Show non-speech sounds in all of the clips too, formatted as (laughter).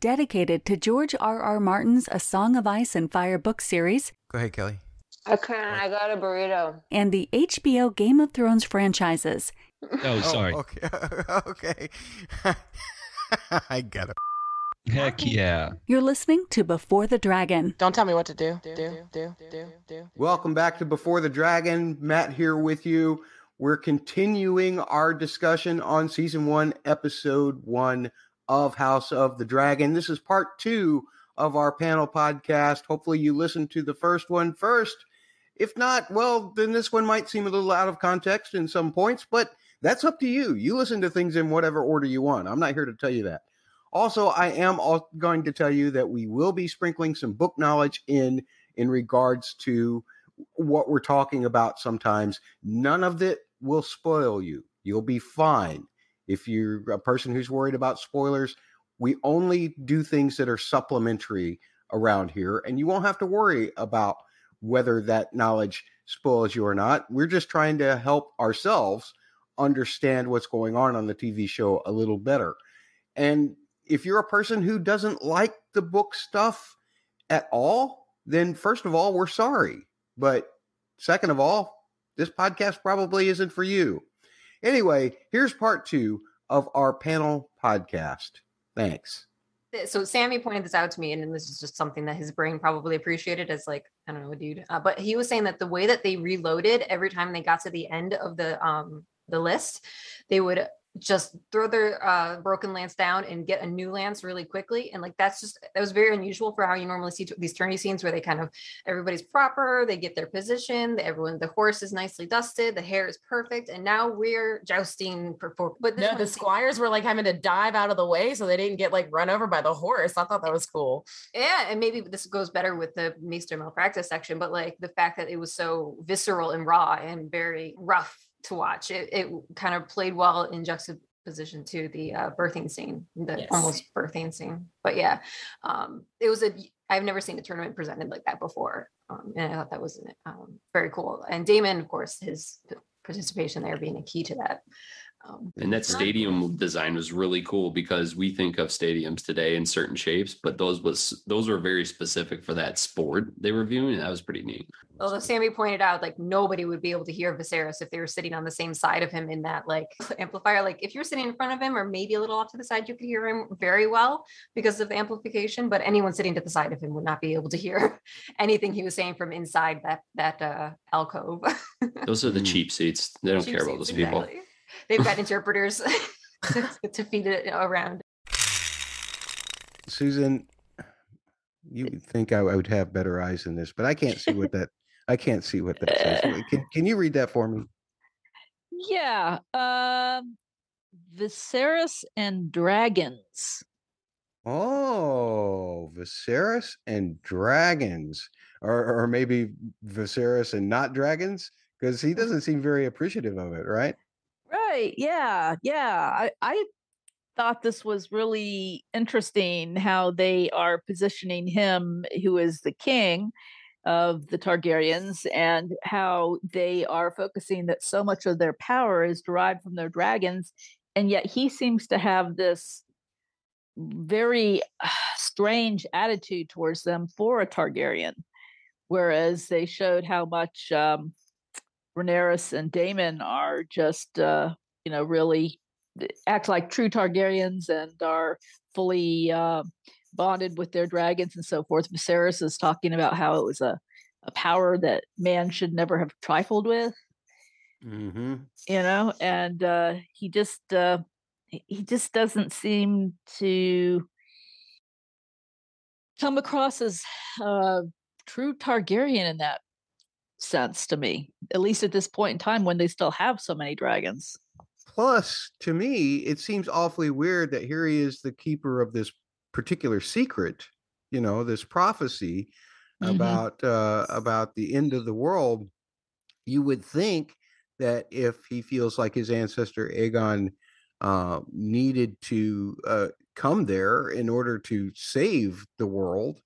dedicated to George R. R. Martin's A Song of Ice and Fire book series. Go ahead, Kelly. I can't. I got a burrito. And the HBO Game of Thrones franchises. Oh, (laughs) oh sorry. Oh, okay. (laughs) okay. (laughs) I got it. Heck yeah. You're listening to Before the Dragon. Don't tell me what to do. Do, do, do, do, do. Welcome back to Before the Dragon. Matt here with you. We're continuing our discussion on season one, episode one of House of the Dragon. This is part two of our panel podcast. Hopefully, you listened to the first one first. If not, well, then this one might seem a little out of context in some points, but that's up to you. You listen to things in whatever order you want. I'm not here to tell you that. Also, I am going to tell you that we will be sprinkling some book knowledge in in regards to what we're talking about sometimes. None of it will spoil you. You'll be fine. If you're a person who's worried about spoilers, we only do things that are supplementary around here, and you won't have to worry about whether that knowledge spoils you or not. We're just trying to help ourselves understand what's going on on the TV show a little better. And if you're a person who doesn't like the book stuff at all, then first of all, we're sorry. But second of all, this podcast probably isn't for you. Anyway, here's part two of our panel podcast. Thanks. So Sammy pointed this out to me, and this is just something that his brain probably appreciated as like I don't know, a dude. Uh, but he was saying that the way that they reloaded every time they got to the end of the um the list, they would just throw their uh, broken lance down and get a new lance really quickly. And like that's just that was very unusual for how you normally see t- these tourney scenes where they kind of everybody's proper, they get their position, the, everyone the horse is nicely dusted, the hair is perfect, and now we're jousting for. for but no, the squires were like having to dive out of the way so they didn't get like run over by the horse. I thought that was cool. Yeah, and maybe this goes better with the Maester malpractice section, but like the fact that it was so visceral and raw and very rough to watch. It, it kind of played well in juxtaposition to the uh, birthing scene, the yes. almost birthing scene. But yeah, um, it was a. I've never seen a tournament presented like that before, um, and I thought that was um, very cool. And Daemon, of course, his participation there being a key to that. Um, and that stadium design was really cool because we think of stadiums today in certain shapes, but those was those were very specific for that sport they were viewing. And that was pretty neat. Although Sammy pointed out, like nobody would be able to hear Viserys if they were sitting on the same side of him in that like (laughs) amplifier. Like if you're sitting in front of him or maybe a little off to the side, you could hear him very well because of the amplification. But anyone sitting to the side of him would not be able to hear (laughs) anything he was saying from inside that that uh, alcove. (laughs) those are the cheap seats. They don't cheap care about those people. Exactly they've got interpreters (laughs) to feed it around. Susan, you would think I would have better eyes than this, but I can't see what that I can't see what that says. Can, can you read that for me? Yeah. Um Viserys and dragons. Oh, Viserys and dragons. Or or maybe Viserys and not dragons? Because he doesn't seem very appreciative of it, right? Right. Yeah. Yeah. I, I thought this was really interesting how they are positioning him, who is the king of the Targaryens, and how they are focusing that so much of their power is derived from their dragons. And yet he seems to have this very (sighs) strange attitude towards them for a Targaryen. Whereas they showed how much um, Rhaenyra and Daemon are just, uh, you know, really act like true Targaryens and are fully uh, bonded with their dragons and so forth. Viserys is talking about how it was a, a power that man should never have trifled with. Mm-hmm. You know, and uh, he just uh, he just doesn't seem to come across as a true Targaryen in that sense to me, at least at this point in time when they still have so many dragons. Plus, to me, it seems awfully weird that here he is the keeper of this particular secret, you know, this prophecy mm-hmm. about uh, about the end of the world. You would think that if he feels like his ancestor Aegon uh, needed to uh, come there in order to save the world,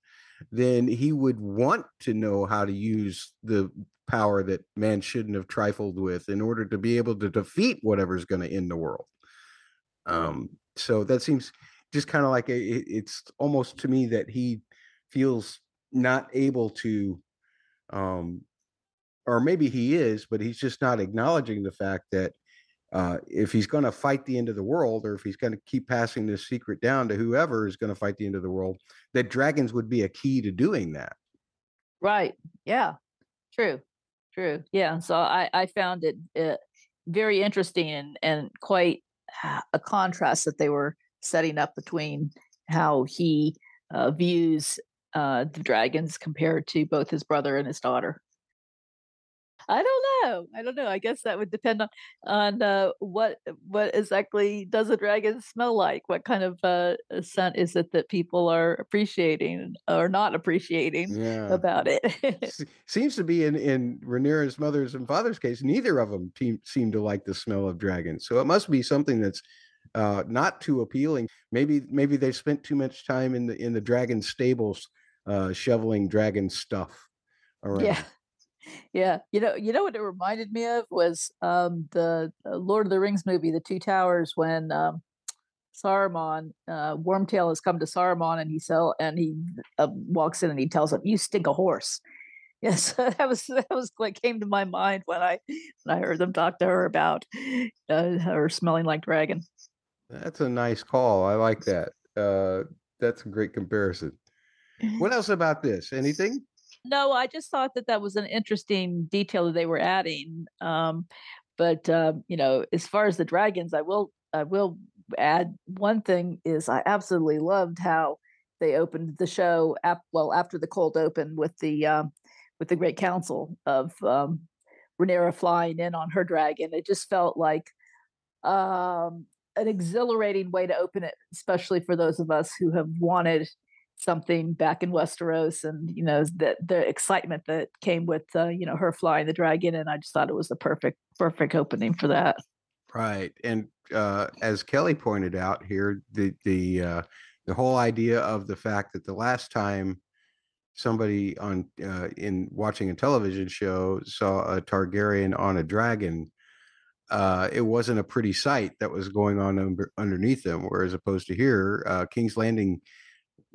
then he would want to know how to use the power that man shouldn't have trifled with in order to be able to defeat whatever's going to end the world. Um, so that seems just kind of like a, it- it's almost to me that he feels not able to um or maybe he is but he's just not acknowledging the fact that uh if he's going to fight the end of the world or if he's going to keep passing this secret down to whoever is going to fight the end of the world that dragons would be a key to doing that Right. Yeah. True. True. Yeah. So I I found it uh, very interesting and and quite uh, a contrast that they were setting up between how he uh, views uh, the dragons compared to both his brother and his daughter. I don't know. I don't know. I guess that would depend on on uh, what what exactly does a dragon smell like? What kind of uh, scent is it that people are appreciating or not appreciating yeah about it? (laughs) Seems to be in in Rhaenyra's mother's and father's case, neither of them te- seem to like the smell of dragons. So it must be something that's uh, not too appealing. Maybe maybe they spent too much time in the in the dragon stables, uh, shoveling dragon stuff around. Yeah. Yeah. You know, you know what it reminded me of was um the uh, Lord of the Rings movie, The Two Towers, when um Saruman, uh, Wormtail has come to Saruman and he sell and he uh, walks in and he tells him, "You stink a horse." (laughs) Yes, that was that was what came to my mind when I when I heard them talk to her about uh, her smelling like dragon. That's a nice call. I like that. Uh, that's a great comparison. (laughs) What else about this? Anything? No, I just thought that that was an interesting detail that they were adding. Um, but um, you know, as far as the dragons, I will I will add one thing is I absolutely loved how they opened the show. Ap- well, after the cold open with the um, with the Great Council of um, Rhaenyra flying in on her dragon, it just felt like um, an exhilarating way to open it, especially for those of us who have wanted something back in Westeros, and you know the the excitement that came with uh, you know her flying the dragon, and I just thought it was the perfect perfect opening for that. Right. And uh, as Kelly pointed out here, the the uh, the whole idea of the fact that the last time somebody on uh, in watching a television show saw a Targaryen on a dragon, uh, it wasn't a pretty sight that was going on under, underneath them. Whereas opposed to here, uh, King's Landing,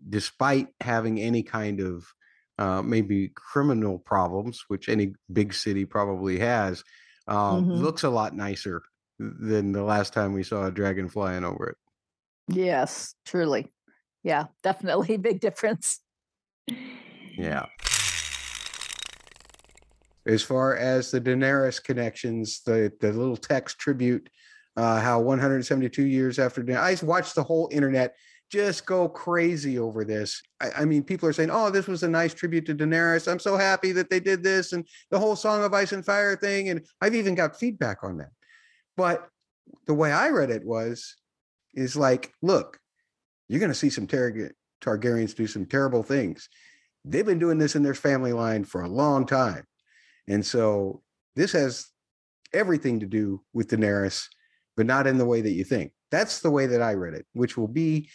despite having any kind of uh, maybe criminal problems, which any big city probably has, um, Mhm. looks a lot nicer than the last time we saw a dragon flying over it. Yes, truly, yeah, (laughs) definitely big difference. Yeah. As far as the Daenerys connections, the the little text tribute, uh, how 172 years after Da- I watched the whole internet just go crazy over this. I, I mean, people are saying, "Oh, this was a nice tribute to Daenerys. I'm so happy that they did this," and the whole Song of Ice and Fire thing. And I've even got feedback on that. But the way I read it was, is like, look, you're going to see some Targa- Targaryens do some terrible things they've been doing this in their family line for a long time. And so this has everything to do with Daenerys, but not in the way that you think. That's the way that I read it, which will be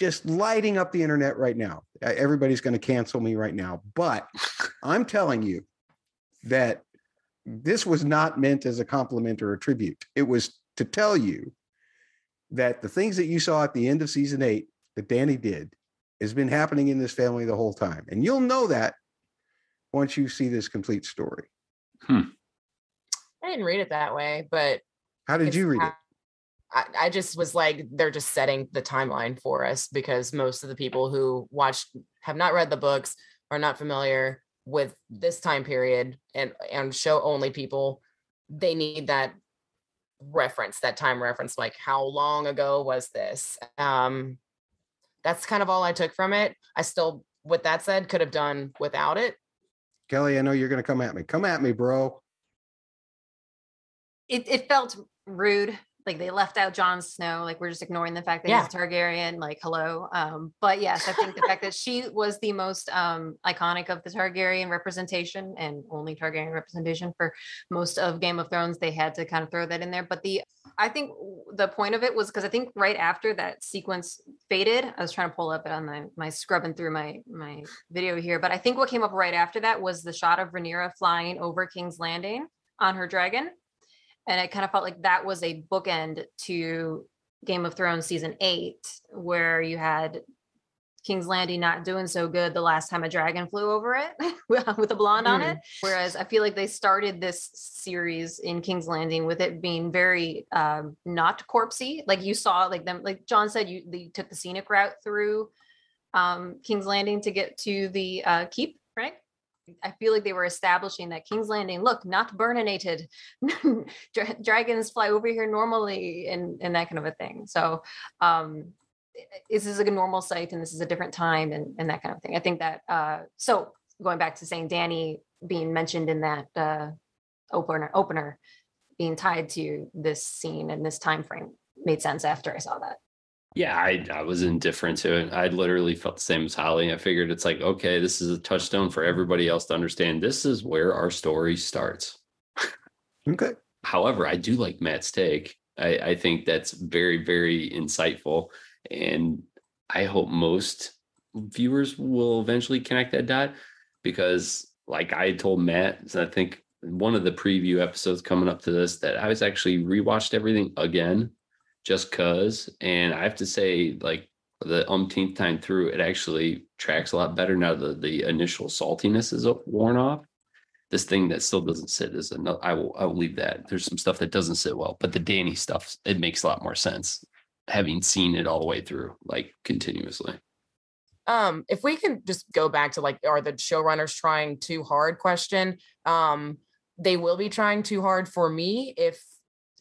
just lighting up the internet right now. Everybody's going to cancel me right now, but (laughs) I'm telling you that this was not meant as a compliment or a tribute. It was to tell you that the things that you saw at the end of season eight that Danny did has been happening in this family the whole time. And you'll know that once you see this complete story. Hmm. I didn't read it that way, but How did you read it? Ha- I, I just was like, they're just setting the timeline for us because most of the people who watched have not read the books, are not familiar with this time period, and and show only people. They need that reference, that time reference, like how long ago was this? Um, that's kind of all I took from it. I still, with that said, could have done without it. Kelly, I know you're going to come at me. Come at me, bro. it, it felt rude like they left out Jon Snow like we're just ignoring the fact that Yeah. he's a Targaryen like hello um but yes I think the fact that she was the most um iconic of the Targaryen representation and only Targaryen representation for most of Game of Thrones they had to kind of throw that in there but the I think the point of it was because I think right after that sequence faded I was trying to pull up it on my my scrubbing through my my video here but I think what came up right after that was the shot of Rhaenyra flying over King's Landing on her dragon and it kind of felt like that was a bookend to Game of Thrones season eight, where you had King's Landing not doing so good the last time a dragon flew over it (laughs) with a blonde mm. on it. Whereas I feel like they started this series in King's Landing with it being very um, not corpsey. Like you saw, like them, like John said, you they took the scenic route through um, King's Landing to get to the uh, keep? I feel like they were establishing that King's Landing, look, not burninated. (laughs) Dragons fly over here normally and, and that kind of a thing. So um, this is a normal site and this is a different time and, and that kind of thing. I think that uh, so going back to saying Danny being mentioned in that uh, opener opener being tied to this scene and this time frame made sense after I saw that. Yeah, I, I was indifferent to it. I literally felt the same as Holly. I figured it's like, okay, this is a touchstone for everybody else to understand. This is where our story starts. okay. However, I do like Matt's take. I, I think that's very, very insightful. And I hope most viewers will eventually connect that dot because, like I told Matt, I think one of the preview episodes coming up to this, that I was actually rewatched everything again just cuz. And I have to say, like, the umpteenth time through, it actually tracks a lot better now that the initial saltiness is worn off. This thing that still doesn't sit is another. I will. I will leave that. There's some stuff that doesn't sit well, but the Danny stuff it makes a lot more sense having seen it all the way through, like continuously. Um, if we can just go back to like, are the showrunners trying too hard question? Um, they will be trying too hard for me if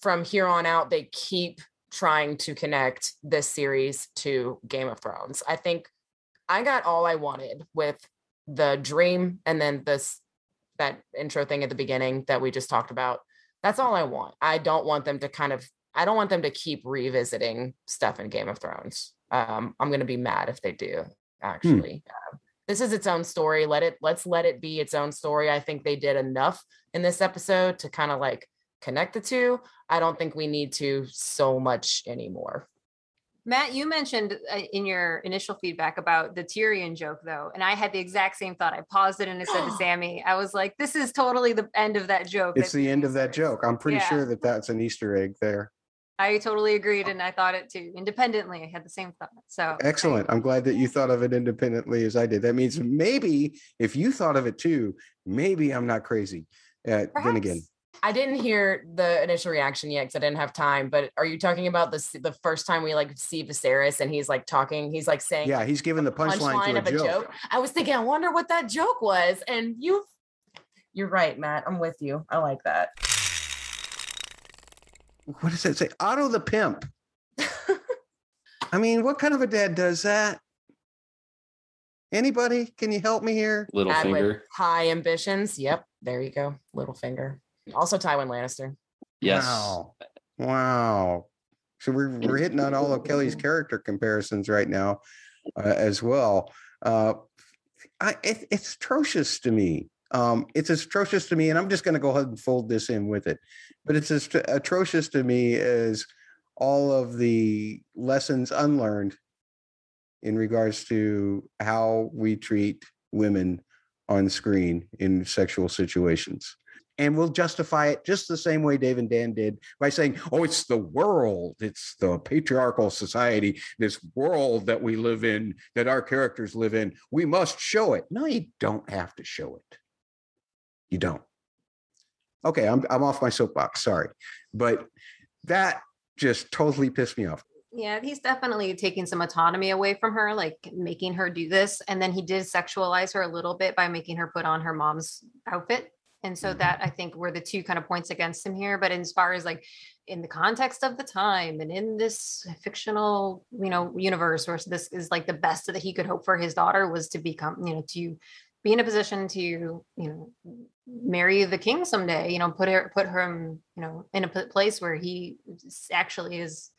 from here on out they keep trying to connect this series to Game of Thrones. I think I got all I wanted with the dream and then this that intro thing at the beginning that we just talked about. That's all I want. I don't want them to kind of I don't want them to keep revisiting stuff in Game of Thrones. Um, I'm going to be mad if they do. Hmm. Actually, hmm. this is its own story. Let it. Let's let it be its own story. I think they did enough in this episode to kind of like connect the two. I don't think we need to so much anymore. Matt, you mentioned uh, in your initial feedback about the Tyrion joke, though, and I had the exact same thought. I paused it and I said to (gasps) Sammy, "I was like, this is totally the end of that joke." It's the end of that joke. I'm pretty yeah. sure that that's an Easter egg there. I totally agreed, and I thought it too. Independently, I had the same thought. So excellent. I'm glad that you thought of it independently as I did. That means maybe if you thought of it too, maybe I'm not crazy. Uh, then again, I didn't hear the initial reaction yet because I didn't have time. But are you talking about the the first time we like see Viserys and he's like talking? He's like saying, "Yeah, he's giving the punchline punch to a, joke. a joke." I was thinking, I wonder what that joke was, and you, you're right, Matt. I'm with you. I like that what does that say? Otto the pimp. (laughs) I mean, what kind of a dad does that? Anybody? Can you help me here? Little Dad finger. high ambitions. Yep. There you go. Little finger. Also Tywin Lannister. Yes. Wow. Wow. So we're we're hitting on all of Kelly's (laughs) character comparisons right now, uh, as well. Uh, I, it, it's atrocious to me. Um, it's atrocious to me, and I'm just going to go ahead and fold this in with it. But it's as atrocious to me as all of the lessons unlearned in regards to how we treat women on screen in sexual situations. And we'll justify it just the same way Dave and Dan did by saying, oh, it's the world, it's the patriarchal society, this world that we live in, that our characters live in. We must show it. No, you don't have to show it. You don't. Okay, I'm I'm off my soapbox. Sorry, but that just totally pissed me off. Yeah, he's definitely taking some autonomy away from her, like making her do this. And then he did sexualize her a little bit by making her put on her mom's outfit. And so that I think were the two kind of points against him here. But as far as like in the context of the time and in this fictional, you know, universe where this is like the best that he could hope for his daughter was to become, you know, to be in a position to you know marry the king someday you know put her put him you know in a place where he actually is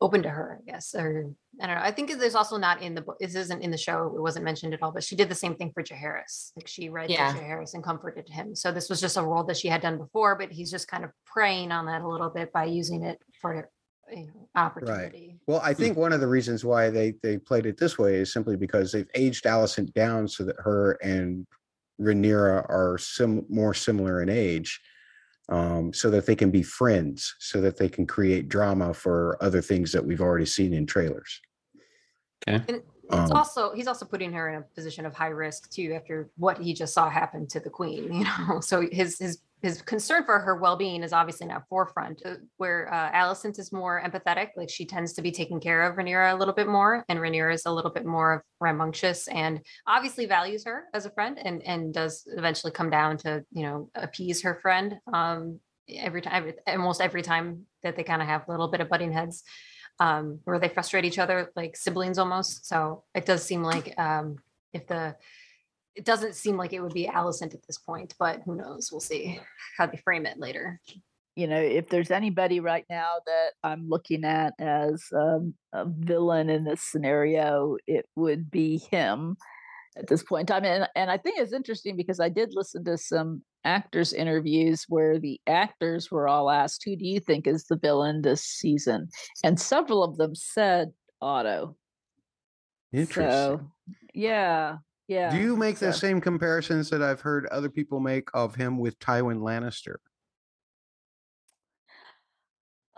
open to her i guess or i don't know i think there's also not in the book this isn't in the show it wasn't mentioned at all but she did the same thing for Jaehaerys like she read yeah. Jaehaerys and comforted him so this was just a role that she had done before but he's just kind of preying on that a little bit by using it for you know, opportunity. Right. Well, I think one of the reasons why they they played it this way is simply because they've aged Alicent down so that her and Rhaenyra are sim- more similar in age. Um, so that they can be friends, so that they can create drama for other things that we've already seen in trailers. Okay. And it's Um, also he's also putting her in a position of high risk too after what he just saw happen to the queen. (laughs) You know, so his his his concern for her well-being is obviously now forefront uh, where uh, Alicent is more empathetic like she tends to be taking care of Rhaenyra a little bit more and Rhaenyra is a little bit more rambunctious and obviously values her as a friend and and does eventually come down to you know appease her friend um every time almost every time that they kind of have a little bit of butting heads um where they frustrate each other like siblings almost. So it does seem like um if the it doesn't seem like it would be Alicent at this point, but who knows? We'll see how they frame it later. You know, if there's anybody right now that I'm looking at as um, a villain in this scenario, it would be him at this point in time. And, and I think it's interesting because I did listen to some actors' interviews where the actors were all asked, Who do you think is the villain this season? And several of them said Otto. Interesting. So, yeah. Yeah. Do you make the same comparisons that I've heard other people make of him with Tywin Lannister?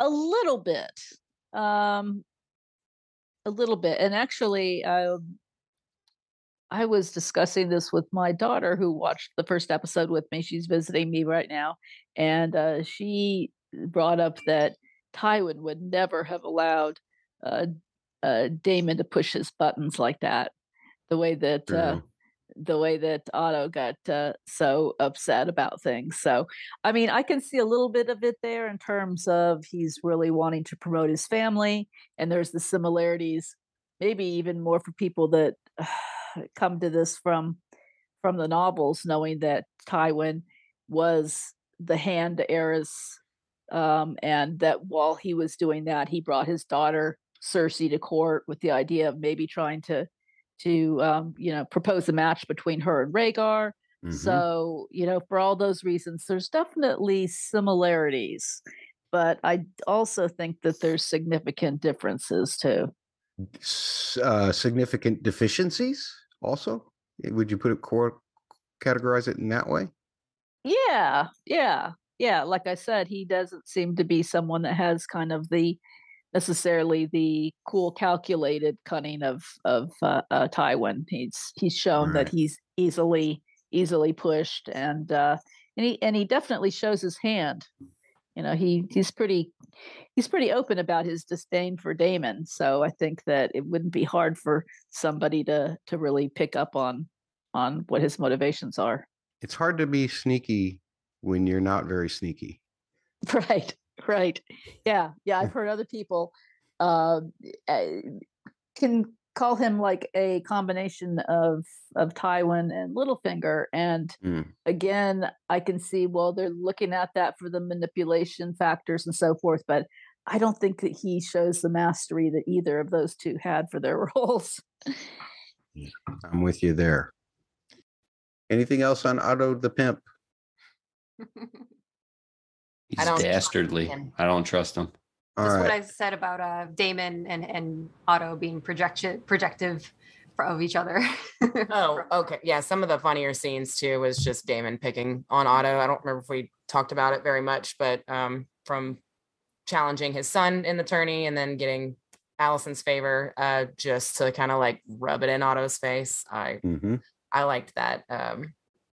a little bit um a little bit and actually um i was discussing this with my daughter who watched the first episode with me she's visiting me right now and uh she brought up that tywin would never have allowed uh, uh daemon to push his buttons like that the way that uh the way that Otto got uh, so upset about things. So, I mean, I can see a little bit of it there in terms of he's really wanting to promote his family, and there's the similarities, maybe even more for people that (sighs) come to this from from the novels, knowing that Tywin was the hand to Aerys, um, and that while he was doing that, he brought his daughter Cersei to court with the idea of maybe trying to to um, you know propose a match between her and Rhaegar. Mhm. So you know, for all those reasons, there's definitely similarities, but I also think that there's significant differences too. Uh, significant deficiencies also Eh, would you put it core categorize it in that way Yeah, yeah, yeah. Like I said, he doesn't seem to be someone that has kind of the necessarily the cool, calculated cunning of of uh, uh, Tywin. He's he's shown that he's easily easily pushed, and uh, and he and he definitely shows his hand. You know, he he's pretty he's pretty open about his disdain for Daemon. So I think that it wouldn't be hard for somebody to to really pick up on on what his motivations are. it's hard to be sneaky when you're not very sneaky (laughs) Right, right. Yeah, yeah. I've (laughs) heard other people uh, can call him like a combination of of Tywin and Littlefinger, and Mm. again, I can see well they're looking at that for the manipulation factors and so forth, but I don't think that he shows the mastery that either of those two had for their (laughs) roles. i'm with you there anything else on otto the pimp (laughs) He's I don't dastardly. I don't trust him. all That's what I said about uh, Daemon and and Otto being projection projective of each other. (laughs) Oh, okay. Yeah, some of the funnier scenes too was just Daemon picking on Otto. I don't remember if we talked about it very much, but um, from challenging his son in the tourney and then getting Alicent's favor, uh, just to kind of like rub it in Otto's face. I hmm I liked that. Um,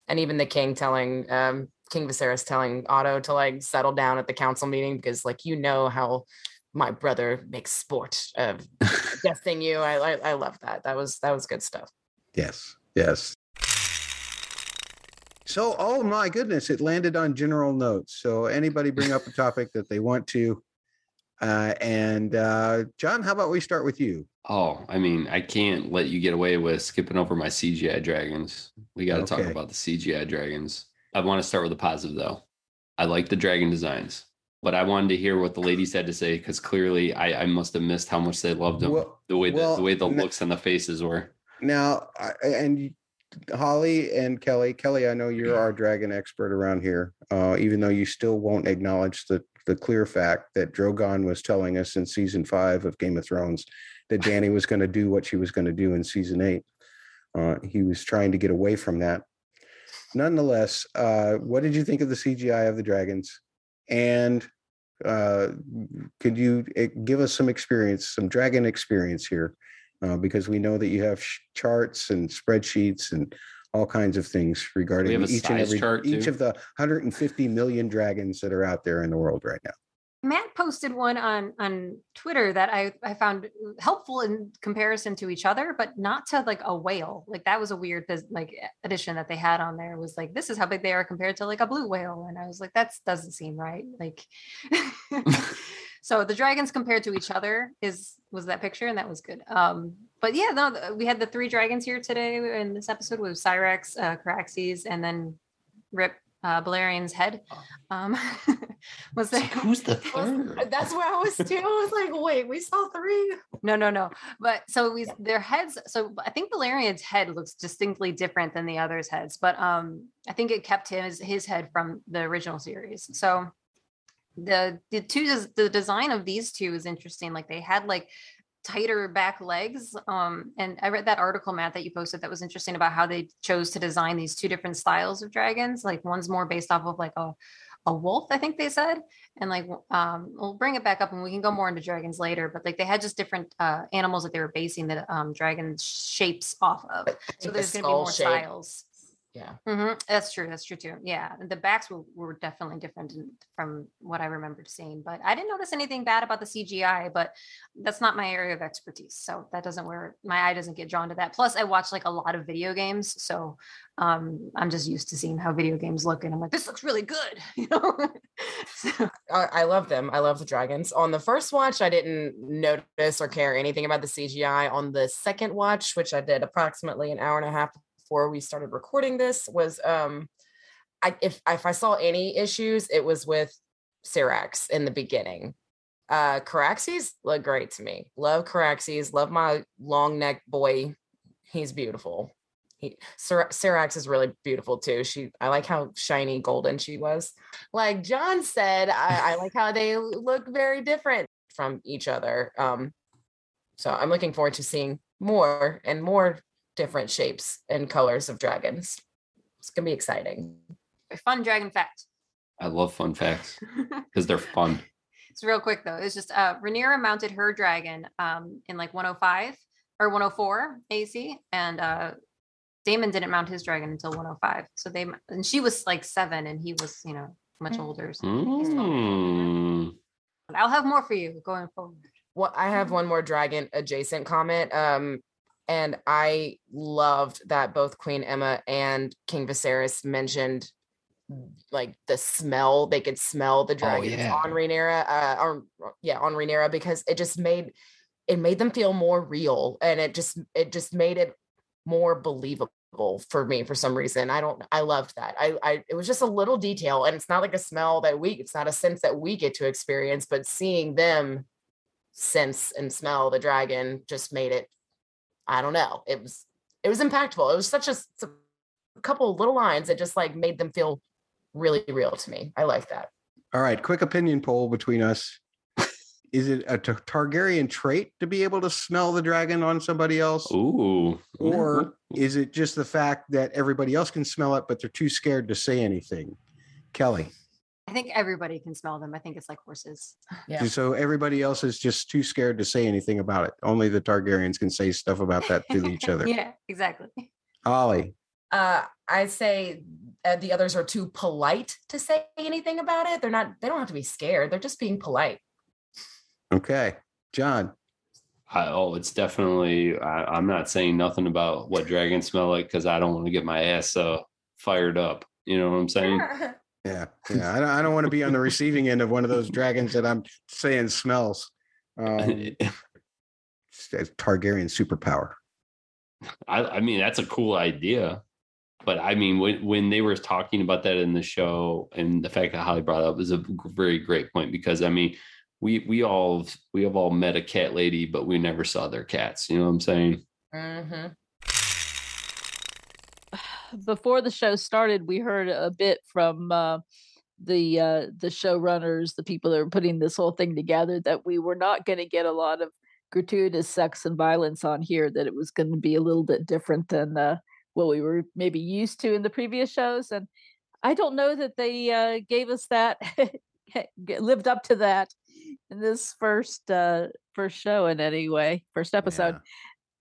and even the king telling um, King Viserys telling Otto to like settle down at the council meeting because like you know how my brother makes sport of (laughs) guessing you. I, I I love that. That was that was good stuff. yes yes so oh my goodness it landed on general notes so anybody bring up a topic that they want to uh, and uh, john how about we start with you Oh, I mean, I can't let you get away with skipping over my CGI dragons. We got to talk about the CGI dragons. I want to start with a positive though. I like the dragon designs, but I wanted to hear what the ladies had to say because clearly I, I must have missed how much they loved them. Well- the way the, well, the way the looks and the faces were. Now, I- and Holly and Kelly, Kelly, I know you're our dragon expert around here, uh, even though you still won't acknowledge the the clear fact that Drogon was telling us in season five of Game of Thrones that (laughs) Danny was going to do what she was going to do in season eight. Uh, he was trying to get away from that. Nonetheless, uh, what did you think of the CGI of the dragons? And uh, could you uh, give us some experience, some dragon experience here? Uh, because we know that you have sh- charts and spreadsheets and all kinds of things regarding each and every each too? of the 150 million dragons that are out there in the world right now. Matt posted one on on Twitter that I I found helpful in comparison to each other, but not to like a whale. Like that was a weird like addition that they had on there. Was like this is how big they are compared to like a blue whale, and I was like that doesn't seem right. Like, (laughs) so the dragons compared to each other is was that picture, and that was good. Um, but yeah, no, we had the three dragons here today in this episode with Syrax, uh, Caraxes, and then Rip uh, Balerian's head. Um, (laughs) was there? Who's the (laughs) third? was- That's where I was too. I was like, wait, we saw three. No, no, no. But so we their heads. So I think Balerion's head looks distinctly different than the others' heads, but um, I think it kept his his head from the original series. So the the two the design of these two is interesting. Like they had like tighter back legs. Um, and I read that article, Matt, that you posted that was interesting about how they chose to design these two different styles of dragons. Like one's more based off of like a a wolf, I think they said. And like um we'll bring it back up and we can go more into dragons later, but like they had just different uh animals that they were basing the um dragon shapes off of. So think the there's gonna be more shape- styles. Yeah. Mm-hmm. That's true. That's true too. Yeah, the backs were, were definitely different from what I remembered seeing. But I didn't notice anything bad about the CGI. But that's not my area of expertise, so that doesn't where my eye doesn't get drawn to that. Plus, I watch like a lot of video games, so um, I'm just used to seeing how video games look, and I'm like, this looks really good, (laughs) you know. so, I, I love them. I love the dragons. On the first watch, I didn't notice or care anything about the CGI. On the second watch, which I did approximately an hour and a half before we started recording this, was um, I if if I saw any issues, it was with Syrax in the beginning. Uh, Caraxes look great to me. Love Caraxes. Love my long neck boy. He's beautiful. He, Syr- Syrax is really beautiful too. She, I like how shiny golden she was like John said, I, I like how they look very different from each other. Um, so I'm looking forward to seeing more and more different shapes and colors of dragons. It's gonna be exciting. a fun dragon fact. I love fun facts (laughs) because they're fun. It's real quick though. It's just uh Rhaenyra mounted her dragon um in like 105 or 104 AC and uh Daemon didn't mount his dragon until 105. So they and she was like 7 and he was, you know, much Mm. older. So Mm. I'll have more for you going forward. Well, I have one more dragon adjacent comment. Um, and I loved that both Queen Aemma and King Viserys mentioned like the smell. They could smell the dragons yeah. on Rhaenyra, uh, or yeah, on Rhaenyra because it just made it made them feel more real, and it just it just made it more believable for me for some reason. I don't. I loved that. I. I. It was just a little detail, and it's not like a smell that we. It's not a sense that we get to experience, but seeing them sense and smell the dragon just made it i don't know it was it was impactful it was such a couple of little lines that just like made them feel really real to me i like that All right, quick opinion poll between us. Is it a Tar- Targaryen trait to be able to smell the dragon on somebody else? Ooh. Mm-hmm. Or is it just the fact that everybody else can smell it, but they're too scared to say anything? Kelly. I think everybody can smell them. I think it's like horses. Yeah. So everybody else is just too scared to say anything about it. Only the Targaryens can say stuff about that to each other. (laughs) yeah, exactly. Holly. uh i say uh, the others are too polite to say anything about it they're not they don't have to be scared they're just being polite Okay. John. I, oh, it's definitely. I, I'm not saying nothing about what dragons smell like because I don't want to get my ass uh, fired up. You know what I'm saying? (laughs) Yeah. Yeah. I don't, I don't want to be on the receiving end of one of those dragons that I'm saying smells. Um, (laughs) it's Targaryen superpower. I, I mean, that's a cool idea. But I mean, when when they were talking about that in the show, and the fact that Holly brought it up is a very great point because I mean, we we all we have all met a cat lady, but we never saw their cats. You know what I'm saying? hmm before the show started, we heard a bit from uh, the uh, the showrunners, the people that were putting this whole thing together, that we were not going to get a lot of gratuitous sex and violence on here. That it was going to be a little bit different than uh, what we were maybe used to in the previous shows. And I don't know that they uh, gave us that, (laughs) lived up to that in this first uh, first show in any way, first episode.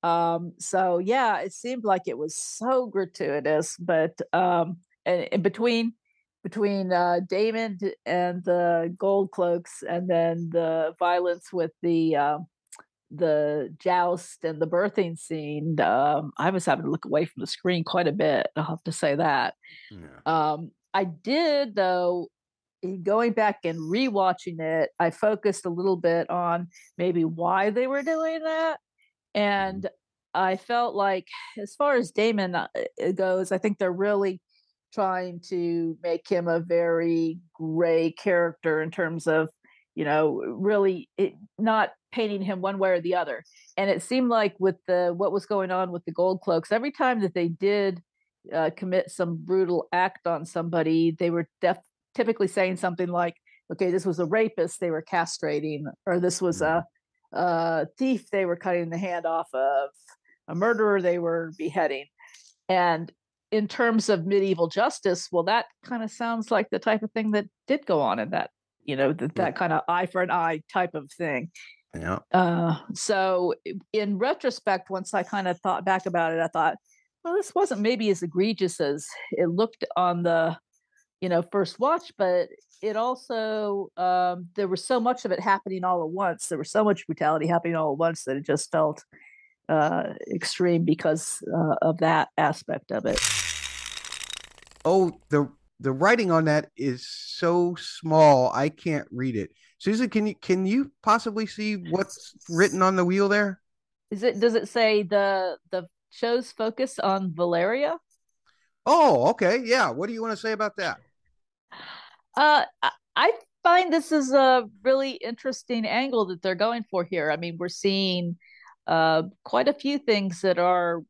Um, so yeah, it seemed like it was so gratuitous, but um, and, and between between uh, Daemon and the gold cloaks, and then the violence with the uh, the joust and the birthing scene, um, I was having to look away from the screen quite a bit. I'll have to say that. Yeah. Um, I did though. Going back and rewatching it, I focused a little bit on maybe why they were doing that. And I felt like, as far as Daemon uh, goes, I think they're really trying to make him a very gray character in terms of you know really it, not painting him one way or the other and it seemed like with the what was going on with the gold cloaks every time that they did uh, commit some brutal act on somebody they were def- typically saying something like okay this was a rapist they were castrating or this was a, mm-hmm. A thief they were cutting the hand off of a murderer they were beheading and in terms of medieval justice, well, that kind of sounds like the type of thing that did go on in that, you know, that, that kind of eye for an eye type of thing. Yeah. Uh, so in retrospect, once I kind of thought back about it, I thought, well, this wasn't maybe as egregious as it looked on the, you know, first watch, but it also um, there was so much of it happening all at once. There was so much brutality happening all at once that it just felt uh, extreme because uh, of that aspect of it. Oh, the the writing on that is so small I can't read it. Susan, can you can you possibly see what's written on the wheel there? Is it does it say the the show's focus on Valyria? Oh, okay. Yeah. What do you want to say about that? Uh I find this is a really interesting angle that they're going for here. I mean, we're seeing uh, quite a few things that are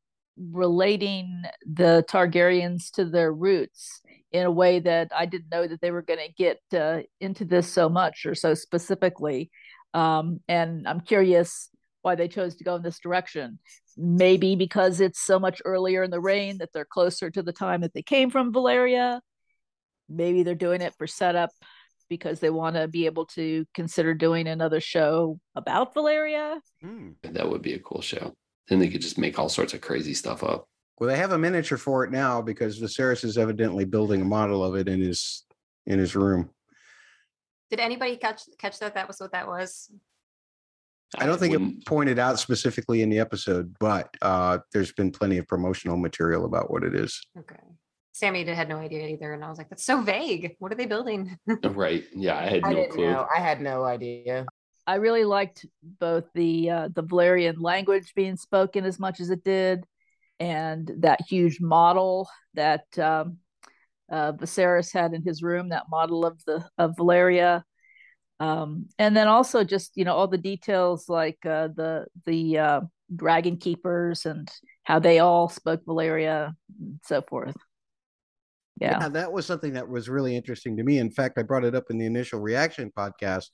relating the Targaryens to their roots in a way that I didn't know that they were going to get uh, into this so much or so specifically. Um, and I'm curious why they chose to go in this direction. Maybe because it's so much earlier in the reign that they're closer to the time that they came from Valyria. Maybe they're doing it for setup because they want to be able to consider doing another show about Valyria. Mm. That would be a cool show. Then they could just make all sorts of crazy stuff up. Well, they have a miniature for it now because Viserys is evidently building a model of it in his in his room. Did anybody catch catch that? That was what that was. I don't think it pointed out specifically in the episode, but uh, there's been plenty of promotional material about what it is. Okay. Sammy had no idea either, and I was like, "That's so vague. What are they building?" (laughs) right? Yeah, I had no I clue. Know. I had no idea. I really liked both the uh, the Valyrian language being spoken as much as it did, and that huge model that um, uh, Viserys had in his room, that model of the of Valyria, um, and then also just you know all the details like uh, the the uh, dragon keepers and how they all spoke Valyria and so forth yeah. yeah. that was something that was really interesting to me in fact i brought it up in the initial reaction podcast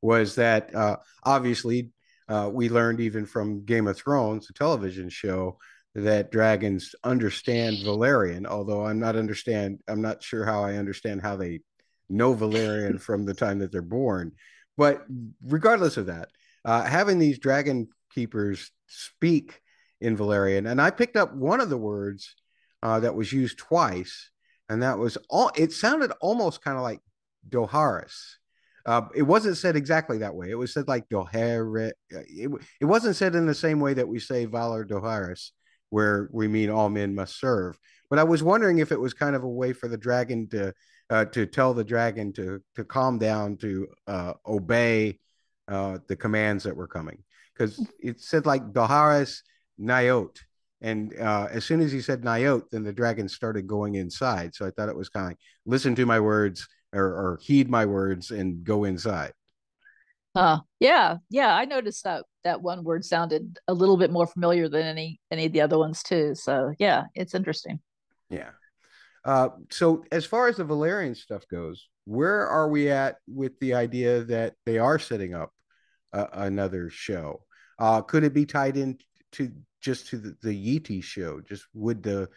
was that uh, obviously uh, we learned even from game of thrones the television show that dragons understand valyrian although I'm not understand I'm not sure how I understand how they know valyrian (laughs) from the time that they're born. But regardless of that, uh, having these dragon keepers speak in valyrian and I picked up one of the words uh, that was used twice and that was all. It sounded almost kind of like Dohaeris. Uh, it wasn't said exactly that way. It was said like Dohaeris. Uh, it, it wasn't said in the same way that we say Valar Dohaeris, where we mean all men must serve. But I was wondering if it was kind of a way for the dragon to uh, to tell the dragon to to calm down, to uh, obey uh, the commands that were coming, because it said like Dohaeris Nayot, and uh, as soon as he said Nayot, then the dragon started going inside. So I thought it was kind of like, listen to my words or, or heed my words and go inside. Uh, yeah, yeah. I noticed that that one word sounded a little bit more familiar than any any of the other ones too. So yeah, it's interesting. Yeah. Uh, so as far as the Valyrian stuff goes, where are we at with the idea that they are setting up uh, another show? Uh, could it be tied in to just to the, the Yi Ti show. Just would the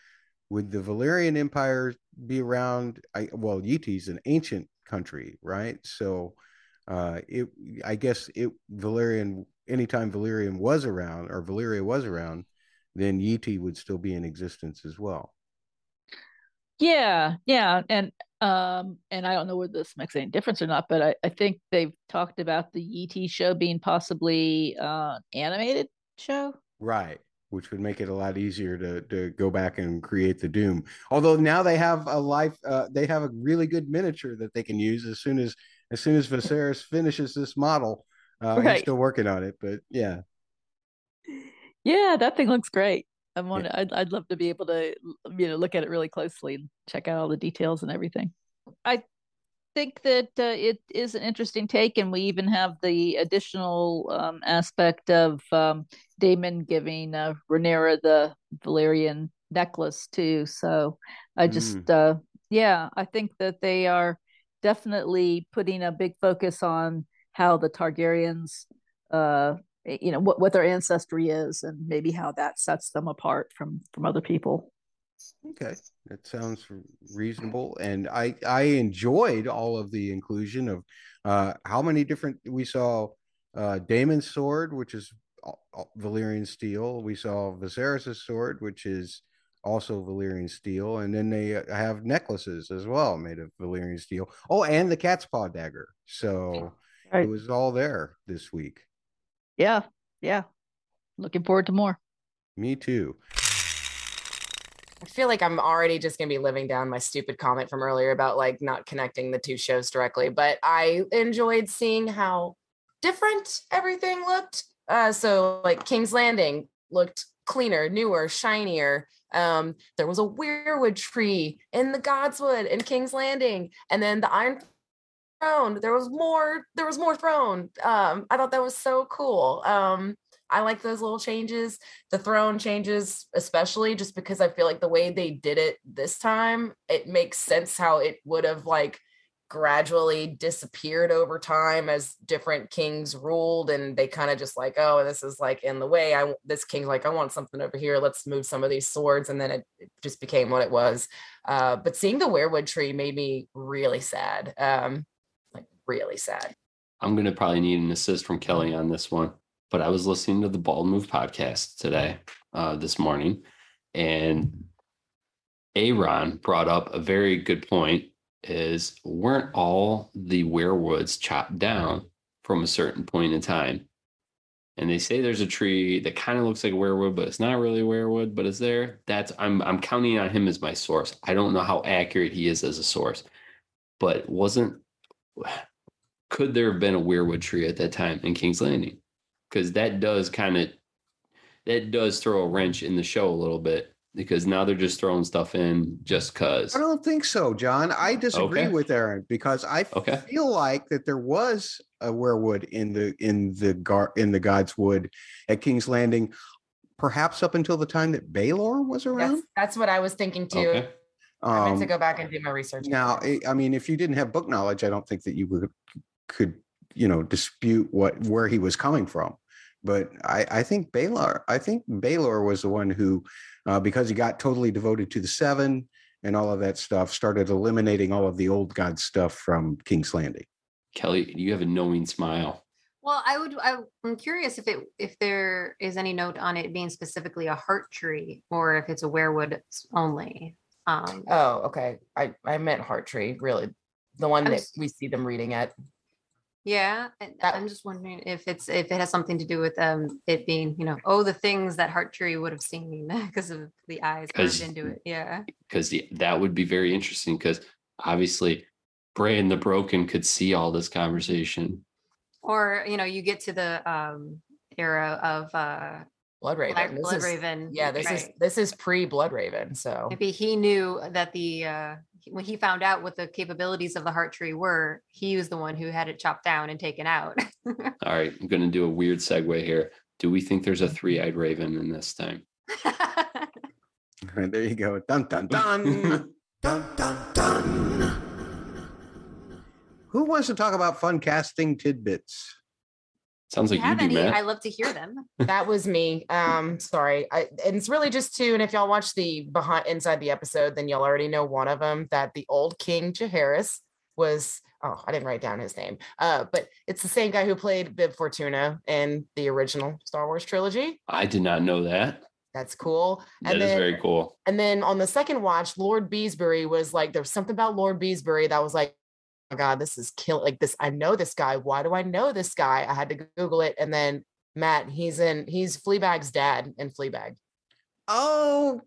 would the Valyrian Empire be around? I well, Yi Ti's an ancient country, right? So uh it I guess it Valyrian anytime Valyrian was around or Valyria was around, then Yi Ti would still be in existence as well. Yeah, yeah, and um, and I don't know whether this makes any difference or not, but I, I think they've talked about the ET show being possibly uh animated show. Right. Which would make it a lot easier to to go back and create the Doom. Although now they have a life, uh, they have a really good miniature that they can use as soon as as soon as Viserys finishes this model. Uh, Right. He's still working on it, but yeah, Yeah, that thing looks great. I'm want to, I'd, I'd love to be able to, you know, look at it really closely and check out all the details and everything. I think that uh, it is an interesting take, and we even have the additional um, aspect of um, Daemon giving uh, Rhaenyra the Valyrian necklace too. So I just, uh, yeah, I think that they are definitely putting a big focus on how the Targaryens uh you know what what their ancestry is and maybe how that sets them apart from from other people okay, that sounds reasonable. And I I enjoyed all of the inclusion of uh, how many different we saw. Uh, Daemon's sword, which is Valyrian steel. We saw Viserys' sword, which is also Valyrian steel, and then they uh, have necklaces as well made of Valyrian steel. Oh, and the cat's paw dagger. So Right. it was all there this week. yeah yeah looking forward to more Me too. I feel like I'm already just gonna be living down my stupid comment from earlier about like not connecting the two shows directly, but I enjoyed seeing how different everything looked. Uh, so like King's Landing looked cleaner, newer, shinier. Um, there was a weirwood tree in the Godswood in King's Landing, and then the Iron Throne. There was more. There was more throne. Um, I thought that was so cool. Um, I like those little changes the throne changes especially just because i feel like the way they did it this time it makes sense how it would have like gradually disappeared over time as different kings ruled and they kind of just like oh this is like in the way. I this king's like i want something over here. Let's move some of these swords and then it, it just became what it was. Uh but seeing the weirwood tree made me really sad um like really sad. I'm gonna probably need an assist from Kelly on this one. But I was listening to the Bald Move podcast today, uh, this morning, and Aaron brought up a very good point: is weren't all the weirwoods chopped down from a certain point in time? And they say there's a tree that kind of looks like a weirwood, but it's not really a weirwood, but it's there. That's I'm I'm counting on him as my source. I don't know how accurate he is as a source, but wasn't could there have been a weirwood tree at that time in King's Landing? Because that does kind of that does throw a wrench in the show a little bit because now they're just throwing stuff in just cause. I don't think so, John. I disagree Okay. with Aaron because I Okay. feel like that there was a weirwood in the in the gar in the God's Wood at King's Landing, perhaps up until the time that Baelor was around. that's that's what i was thinking too Okay. i meant to Um, go back and do my research now, I I mean, if you didn't have book knowledge, I don't think that you would could you know dispute what where he was coming from. But I, I think Baelor, I think Baelor was the one who, uh, because he got totally devoted to the Seven and all of that stuff, started eliminating all of the old god stuff from King's Landing. Kelly, you have a knowing smile. Well, I would. I, I'm curious if it if there is any note on it being specifically a heart tree or if it's a weirwood only. Um, Oh, okay. I I meant Heart Tree, really, the one I'm that we see them reading at. Yeah, That- I'm just wondering if it's if it has something to do with um it being you know oh the things that heart tree would have seen (laughs) because of the eyes into it. Yeah. because that would be very interesting because obviously Bran the Broken could see all this conversation. Or you know you get to the um era of uh Blood Raven. Black Blood is- Raven. Yeah, this is this is pre Blood Raven. So Maybe he knew that the uh, when he found out what the capabilities of the heart tree were, he was the one who had it chopped down and taken out. (laughs) All right, I'm going to do a weird segue here. Do we think there's a three-eyed raven in this time? there you go. Dun dun dun. (laughs) dun dun dun. Who wants to talk about fun casting tidbits? Sounds If like you you have do, any, Matt. I love to hear them. that was me. Um, sorry. I, and it's really just two. And if y'all watch the behind inside the episode, then y'all already know one of them that the old King Jaehaerys was. Oh, I didn't write down his name. Uh, but it's the same guy who played Bib Fortuna in the original Star Wars trilogy. I did not know that. That's cool. That And is then, very cool. And then on the second watch, Lord Beesbury was like, there was something about Lord Beesbury that was like, my God, this is kill like this. I know this guy. Why do I know this guy? I had to Google it. And then Matt, he's in, he's Fleabag's dad in Fleabag. Oh,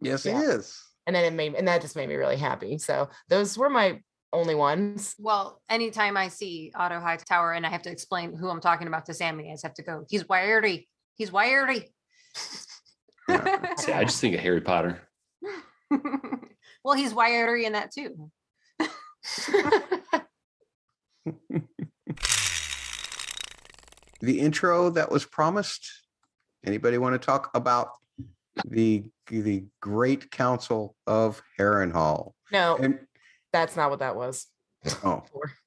yes, Yeah. he is. And then it made, and that just made me really happy. So those were my only ones. Well, anytime I see Otto Hightower and I have to explain who I'm talking about to Sammy, I just have to go, he's wiry. He's wiry. (laughs) See, I just think of Harry Potter. (laughs) well, he's wiry in that too. (laughs) The intro that was promised. Anybody want to talk about the the Great Council of Harrenhal? no, And that's not what that was. oh,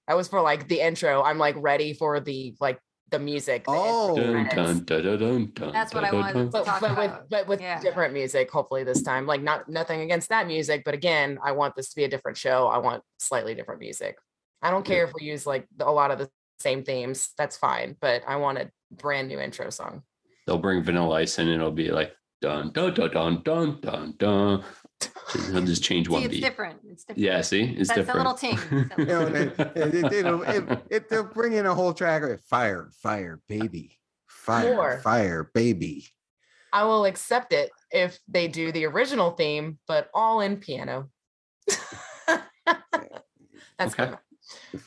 That was for like the intro. I'm like ready for the, like the music. the Oh. Dun, dun, dun, dun, dun, dun, That's what I dun, wanted dun. to but, talk but with about. but with Yeah. different music hopefully this time like not nothing against that music but again i want this to be a different show i want slightly different music i don't Yeah. care if we use like a lot of the same themes that's fine but i want a brand new intro song They'll bring Vanilla Ice in and it'll be like dun dun dun dun dun dun dun. He'll just change See, one it's beat. different. It's different. Yeah, see, it's That's the different. (laughs) little ting. It's you know, little and it, it, it'll- it, it, they'll bring in a whole track of fire, fire, baby, fire, More. fire, baby. i will accept it if they do the original theme but all in piano (laughs) (laughs) that's Okay.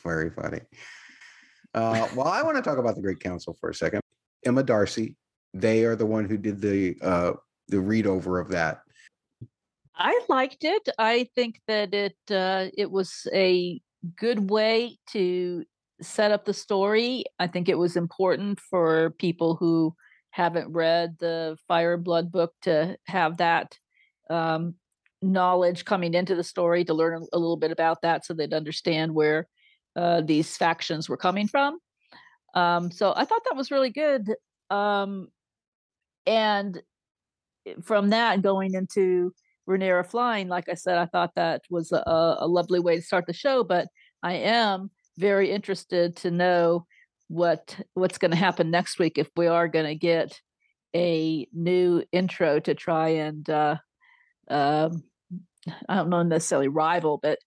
Very funny. Uh, well, I want to talk about the Great Council for a second. Emma Darcy, they are the one who did the uh, the read over of that. I liked it. I think that it uh, it was a good way to set up the story. I think it was important for people who haven't read the Fire Blood book to have that um, knowledge coming into the story to learn a, little bit about that, so they'd understand where uh, these factions were coming from. Um, so I thought that was really good. Um, and from that, going into Rhaenyra flying, like I said, I thought that was a, a lovely way to start the show. But I am very interested to know what what's going to happen next week if we are going to get a new intro to try and uh, um, I don't know necessarily rival, but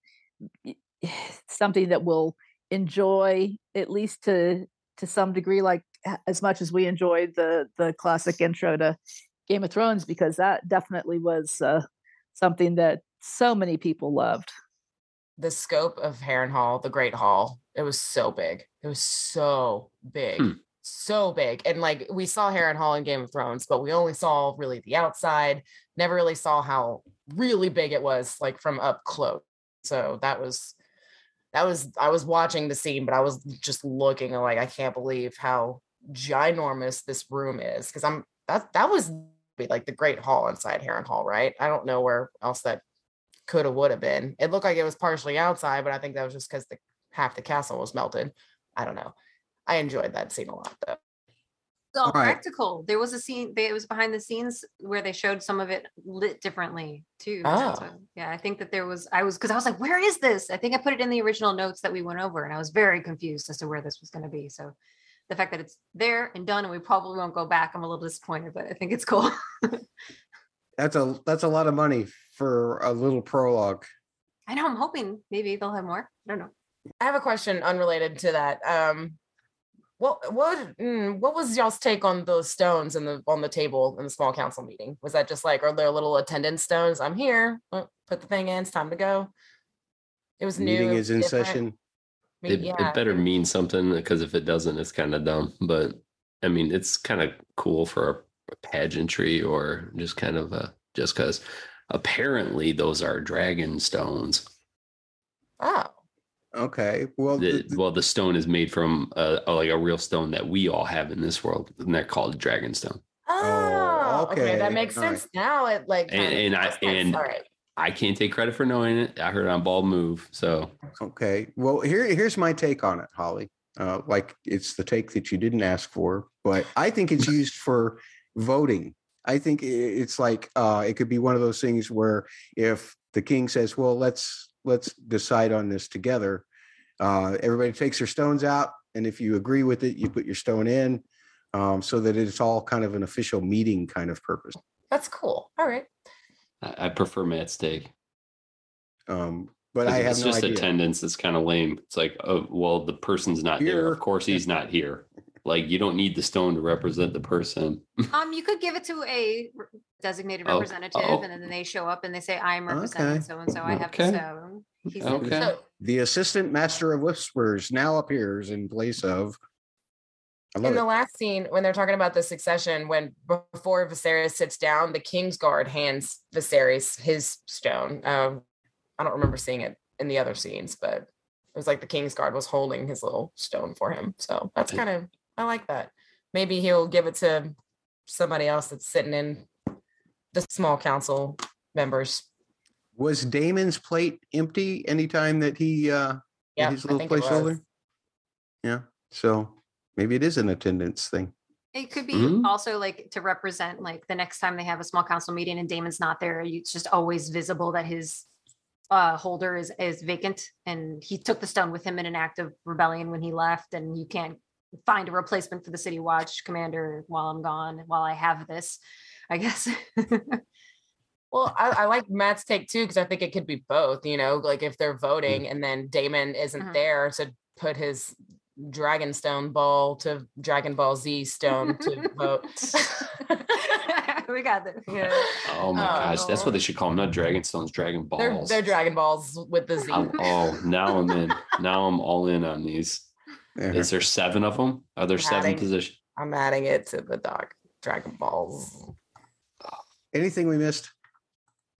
something that will enjoy at least to to some degree, like as much as we enjoyed the the classic intro to Game of Thrones, because that definitely was uh, something that so many people loved. the scope of Harrenhal, the Great Hall, it was so big. It was so big. Hmm. So big. And like we saw Harrenhal in Game of Thrones, but we only saw really the outside, never really saw how really big it was, like from up close. So that was that was I was watching the scene, but I was just looking and like I can't believe how ginormous this room is. Cause I'm that that was like the Great Hall inside Harrenhal, right? I don't know where else that could have would have been. It looked like it was partially outside, but I think that was just because the half the castle was melted. I don't know. I enjoyed that scene a lot though. It's all All right. practical. There was a scene. They, it was behind the scenes where they showed some of it lit differently too. Oh. Ah. what- yeah, I think that there was. I was because I was like, "Where is this?" I think I put it in the original notes that we went over, and I was very confused as to where this was going to be. So, the fact that it's there and done, and we probably won't go back, I'm a little disappointed, but I think it's cool. (laughs) That's a that's a lot of money for a little prologue. I know. I'm hoping maybe they'll have more. I don't know. I have a question unrelated to that. Um, what what mm, what was y'all's take on those stones in the on the table in the small council meeting? Was that just like are there little attendance stones? I'm here. Put the thing in. It's time to go. It was new. Meeting is in different. session. I mean, It, yeah, it better mean something because if it doesn't, it's kind of dumb. But I mean, it's kind of cool for a, pageantry or just kind of a just because apparently those are dragon stones. Oh, Okay. Well, The, the- the- well, the stone is made from a, a- like a real stone that we all have in this world, and they're called dragon stone. oh, okay. okay, That makes all sense right. now. It like And- and I- makes sense. and- all right. I can't take credit for knowing it. I heard it on Bald Move, so okay. Well, here here's my take on it, Holly. uh, like it's the take that you didn't ask for. But I think it's (laughs) used for voting. I think it's like uh, it could be one of those things where if the king says, "Well, let's let's decide on this together," uh, everybody takes their stones out, and if you agree with it, you put your stone in, um, so that it's all kind of an official meeting kind of purpose. That's cool. All right. I, I prefer Matt's take. Um, but 'Cause I have it's no just idea. attendance. It's kind of lame. It's like, oh, well, the person's not there. Here. Of course, he's (laughs) not here. Like, you don't need the stone to represent the person. Um, you could (laughs) give it to a designated Oh, representative, oh. and then they show up and they say, "I'm representing Okay. so and so. I have Okay. the stone." He's in- Okay. So The assistant master of whispers now appears in place of. In the it. last scene, when they're talking about the succession, when before Viserys sits down, the King's Guard hands Viserys his stone. Um, I don't remember seeing it in the other scenes, but it was like the King's Guard was holding his little stone for him. So that's kind of I like that. Maybe he'll give it to somebody else that's sitting in the small council members. Was Daemon's plate empty anytime that he uh Yeah, his little placeholder? Yeah. So maybe it is an attendance thing. It could be Mhm. also like to represent like the next time they have a small council meeting and Daemon's not there, it's just always visible that his uh holder is is vacant and he took the stone with him in an act of rebellion when he left and you can't find a replacement for the city watch commander while I'm gone while I have this I guess (laughs) Well, I, I like Matt's take too because I think it could be both. You know, like if they're voting and then Daemon isn't Mhm. there to put his Dragonstone ball to Dragon Ball Z stone to vote. (laughs) we got this Yeah. Oh my Oh, gosh, that's what they should call them. Not Dragon Stones, Dragon They're, Balls. they're Dragon Balls with the Z. I'm- oh, now I'm in. Now I'm all in on these. Uh-huh. Is there seven of them? Are there seven Adding. positions? I'm adding it to the dog Dragon Balls. Anything we missed?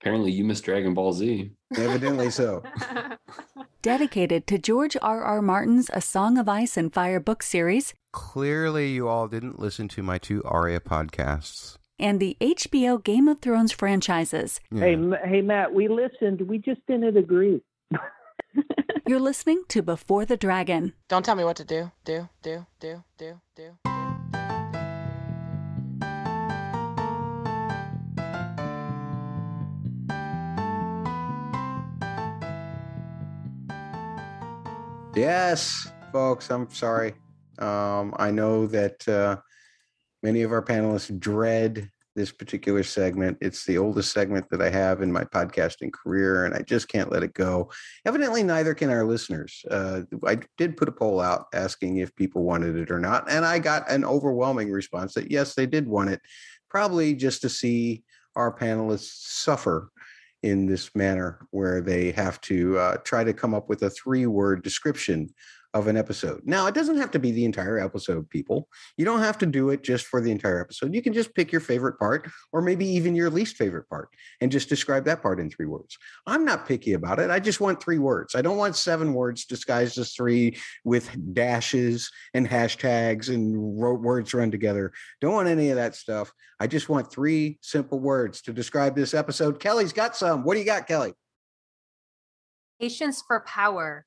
Apparently, you missed Dragon Ball Z. Evidently so. (laughs) Dedicated to George R. R. Martin's A Song of Ice and Fire book series Clearly, you all didn't listen to my two Aria podcasts. and the HBO Game of Thrones franchises. Hey, hey, Matt, we listened. We just didn't agree. (laughs) You're listening to Before the Dragon. Don't tell me what to do. Do, do, do, do, do. Yes, folks, I'm sorry. Um, I know that uh, many of our panelists dread this particular segment. It's the oldest segment that I have in my podcasting career, and I just can't let it go. Evidently, neither can our listeners. Uh, I did put a poll out asking if people wanted it or not, and I got an overwhelming response that yes, they did want it, probably just to see our panelists suffer in this manner where they have to uh, try to come up with a three word description of an episode. Now, it doesn't have to be the entire episode, people. You don't have to do it just for the entire episode. You can just pick your favorite part or maybe even your least favorite part and just describe that part in three words. I'm not picky about it. I just want three words. I don't want seven words disguised as three with dashes and hashtags and words run together. Don't want any of that stuff. I just want three simple words to describe this episode. Kelly's got some. What do you got, Kelly? patience for power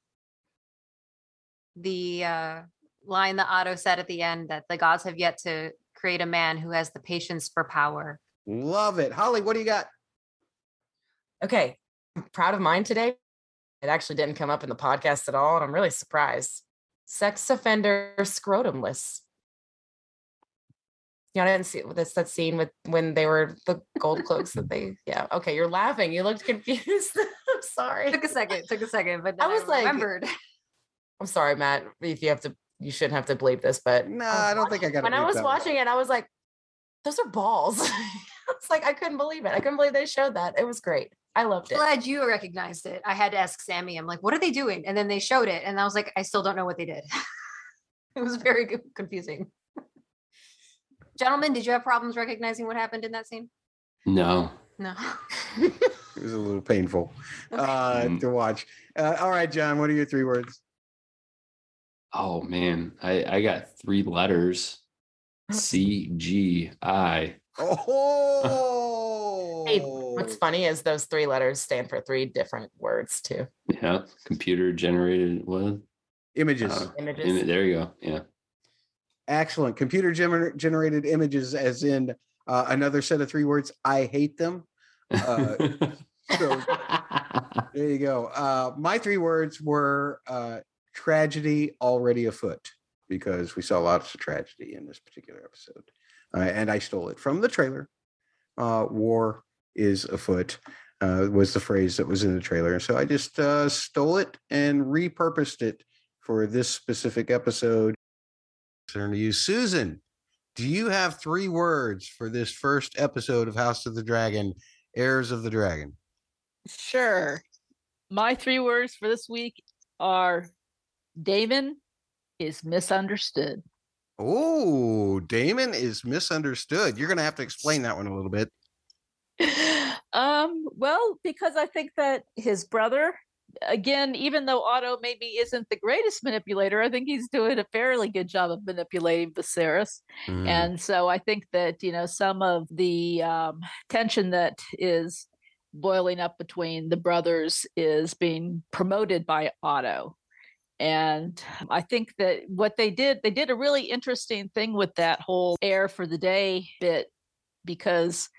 the uh, line that otto said at the end that the gods have yet to create a man who has the patience for power Love it. Holly, what do you got? Okay, I'm proud of mine today. It actually didn't come up in the podcast at all, and I'm really surprised. Sex offender scrotumless. Yeah, I didn't see this that scene with when they were the gold cloaks that they. Yeah, okay, you're laughing. You looked confused. (laughs) I'm sorry. took a second took a second but I was like- remembered I'm sorry, Matt. If you have to, you shouldn't have to believe this, but No, was I don't think I got it. when I was watching it, I was like, those are balls. (laughs) it's like I couldn't believe it. I couldn't believe they showed that. It was great. I loved it. glad you recognized it i had to ask sammy i'm like what are they doing and then they showed it and i was like i still don't know what they did (laughs) it was very confusing (laughs) gentlemen did you have problems recognizing what happened in that scene No. no It was a little painful uh, Mm. to watch. Uh, all right, John, what are your three words? Oh man, I I got three letters. C G I. Oh, (laughs) Hey, what's funny is those three letters stand for three different words too. Yeah, computer generated. What? Images. Uh, Images. Im- there you go. Yeah. Excellent. Computer gener- generated images, as in uh, another set of three words. I hate them. Uh, (laughs) so there you go. Uh, my three words were uh, tragedy already afoot because we saw lots of tragedy in this particular episode. Uh, and I stole it from the trailer. Uh, war is afoot uh, was the phrase that was in the trailer. So I just uh, stole it and repurposed it for this specific episode. Turn to you, Susan. Do you have three words for this first episode of House of the Dragon, Heirs of the Dragon? Sure. My three words for this week are Daemon is misunderstood. Oh, Daemon is misunderstood. You're going to have to explain that one a little bit. (sighs) um, well, because I think that his brother, again, even though Otto maybe isn't the greatest manipulator, I think he's doing a fairly good job of manipulating Viserys. Mm. And so I think that, you know, some of the um, tension that is boiling up between the brothers is being promoted by Otto. And I think that what they did, they did a really interesting thing with that whole heir for the day bit because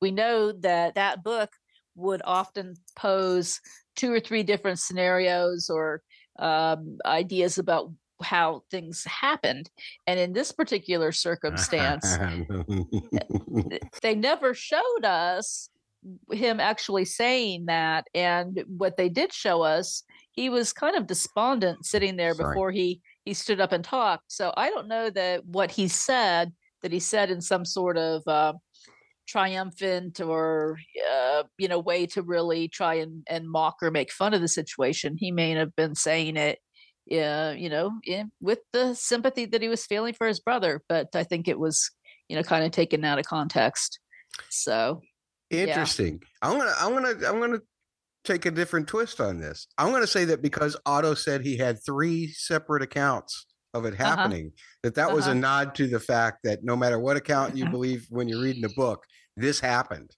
we know that that book would often pose two or three different scenarios or um, ideas about how things happened. And in this particular circumstance, (laughs) they never showed us him actually saying that. And what they did show us, he was kind of despondent sitting there Sorry. before he he stood up and talked. So I don't know that what he said that he said in some sort of uh, triumphant or uh, you know way to really try and, and mock or make fun of the situation. He may have been saying it, uh, you know, in, with the sympathy that he was feeling for his brother. But I think it was you know kind of taken out of context. So Interesting. I'm gonna I'm gonna I'm gonna take a different twist on this. I'm gonna say that because Otto said he had three separate accounts of it Uh-huh. happening, that that was a Uh-huh. nod to the fact that no matter what account you (laughs) believe when you're reading the book, this happened.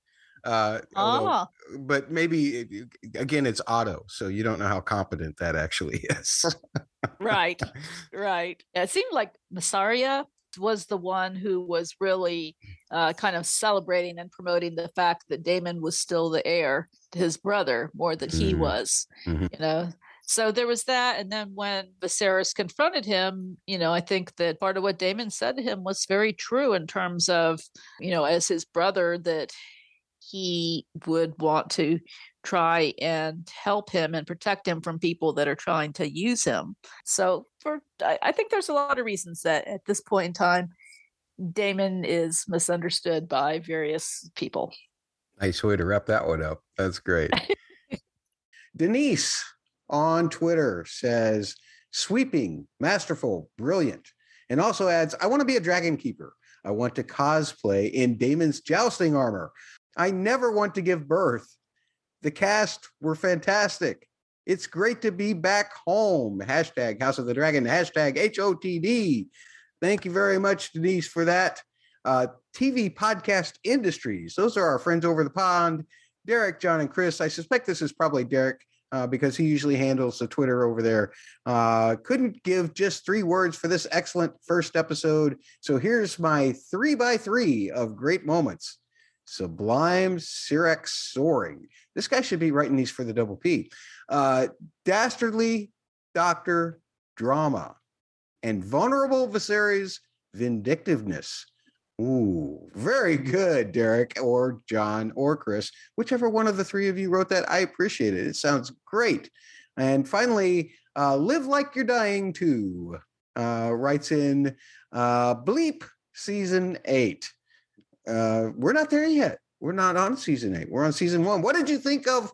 Uh, although- ah, but maybe again, it's Otto, so you don't know how competent that actually (laughs) is. right, right. It seemed like Mysaria was the one who was really uh, kind of celebrating and promoting the fact that Daemon was still the heir to his brother more than he Mhm. was. Mhm. You know, so there was that, and then when Viserys confronted him, you know, I think that part of what Daemon said to him was very true in terms of, you know, as his brother that he would want to try and help him and protect him from people that are trying to use him. So for I, I think there's a lot of reasons that at this point in time, Daemon is misunderstood by various people. Nice way to wrap that one up. That's great. (laughs) Denise on Twitter says, sweeping, masterful, brilliant. And also adds, I want to be a dragon keeper. I want to cosplay in Daemon's jousting armor. I never want to give birth. The cast were fantastic. It's great to be back home. Hashtag House of the Dragon, hashtag HOTD. Thank you very much, Denise, for that. Uh, TV podcast industries. Those are our friends over the pond. Derek, John, and Chris. I suspect this is probably Derek uh, because he usually handles the Twitter over there. Uh, couldn't give just three words for this excellent first episode. So here's my three by three of great moments. Sublime Syrax soaring. This guy should be writing these for the double P. Uh, dastardly doctor drama and vulnerable Viserys vindictiveness. Ooh, very good, Derek or John or Chris, whichever one of the three of you wrote that. I appreciate it. It sounds great. And finally, uh, live like you're dying Too uh, writes in uh, Bleep season eight. Uh, we're not there yet. We're not on season eight. We're on season one. What did you think of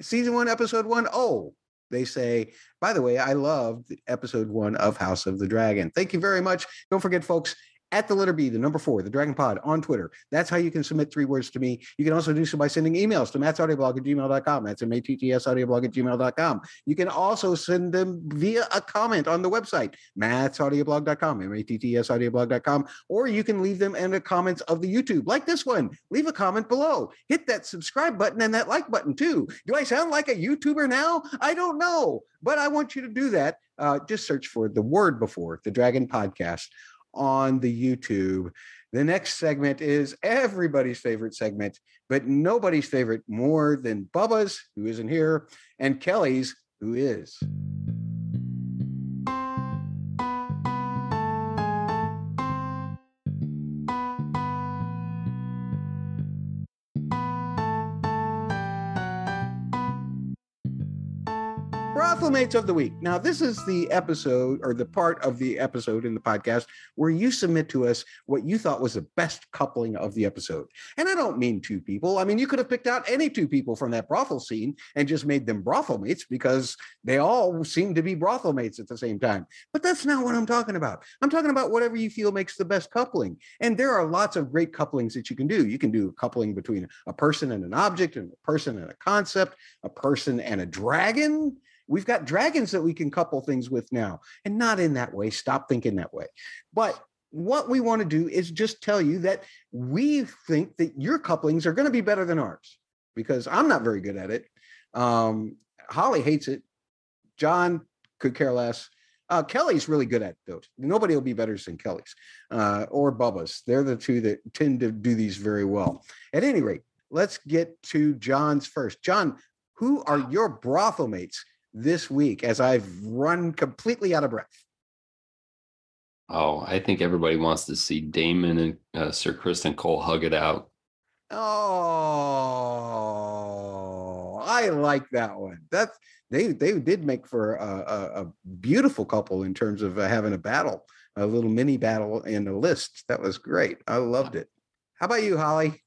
season one, episode one? Oh, they say, by the way, I loved episode one of House of the Dragon. Thank you very much. Don't forget, folks, at the letter B, the number four, the Dragon Pod on Twitter. That's how you can submit three words to me. You can also do so by sending emails to mattsaudioblog at gmail.com. That's M-A-T-T-S audioblog at gmail.com. You can also send them via a comment on the website, mattsaudioblog.com, M-A-T-T-S audioblog.com, or you can leave them in the comments of the YouTube, like this one. Leave a comment below. Hit that subscribe button and that like button too. Do I sound like a YouTuber now? I don't know, but I want you to do that. Uh, just search for the word before the Dragon Podcast on the YouTube. The next segment is everybody's favorite segment, but nobody's favorite more than Bubba's, who isn't here, and Kelly's, who is. Brothel of the Week. Now, this is the episode or the part of the episode in the podcast where you submit to us what you thought was the best coupling of the episode. And I don't mean two people. I mean, you could have picked out any two people from that brothel scene and just made them brothel mates because they all seem to be brothel mates at the same time. But that's not what I'm talking about. I'm talking about whatever you feel makes the best coupling. And there are lots of great couplings that you can do. You can do a coupling between a person and an object, and a person and a concept, a person and a dragon We've got dragons that we can couple things with now, and not in that way. Stop thinking that way. But what we want to do is just tell you that we think that your couplings are going to be better than ours because I'm not very good at it. Um, Holly hates it. John could care less. Uh, Kelly's really good at those. Nobody will be better than Kelly's uh, or Bubba's. They're the two that tend to do these very well. At any rate, let's get to John's first. John, who are your brothel mates this week as I've run completely out of breath? Oh, I think everybody wants to see Daemon and uh, Sir Criston Cole hug it out. Oh, I like that one. That's they they did make for a, a, a beautiful couple in terms of uh, having a battle, a little mini battle in the list. That was great. I loved it. How about you, Holly?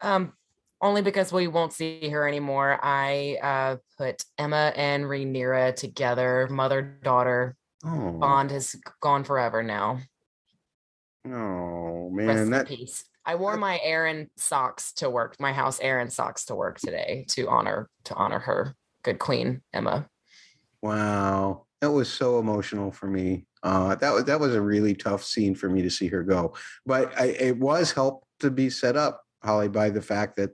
Um, only because we won't see her anymore. I uh, put Aemma and Rhaenyra together, mother daughter. Oh. Bond has gone forever now. Oh man, that peace. I wore my Arryn socks to work, my house Arryn socks to work today to honor to honor her, good queen Aemma. Wow, that was so emotional for me. Uh, that was that was a really tough scene for me to see her go, but I, it was helped to be set up Holly by the fact that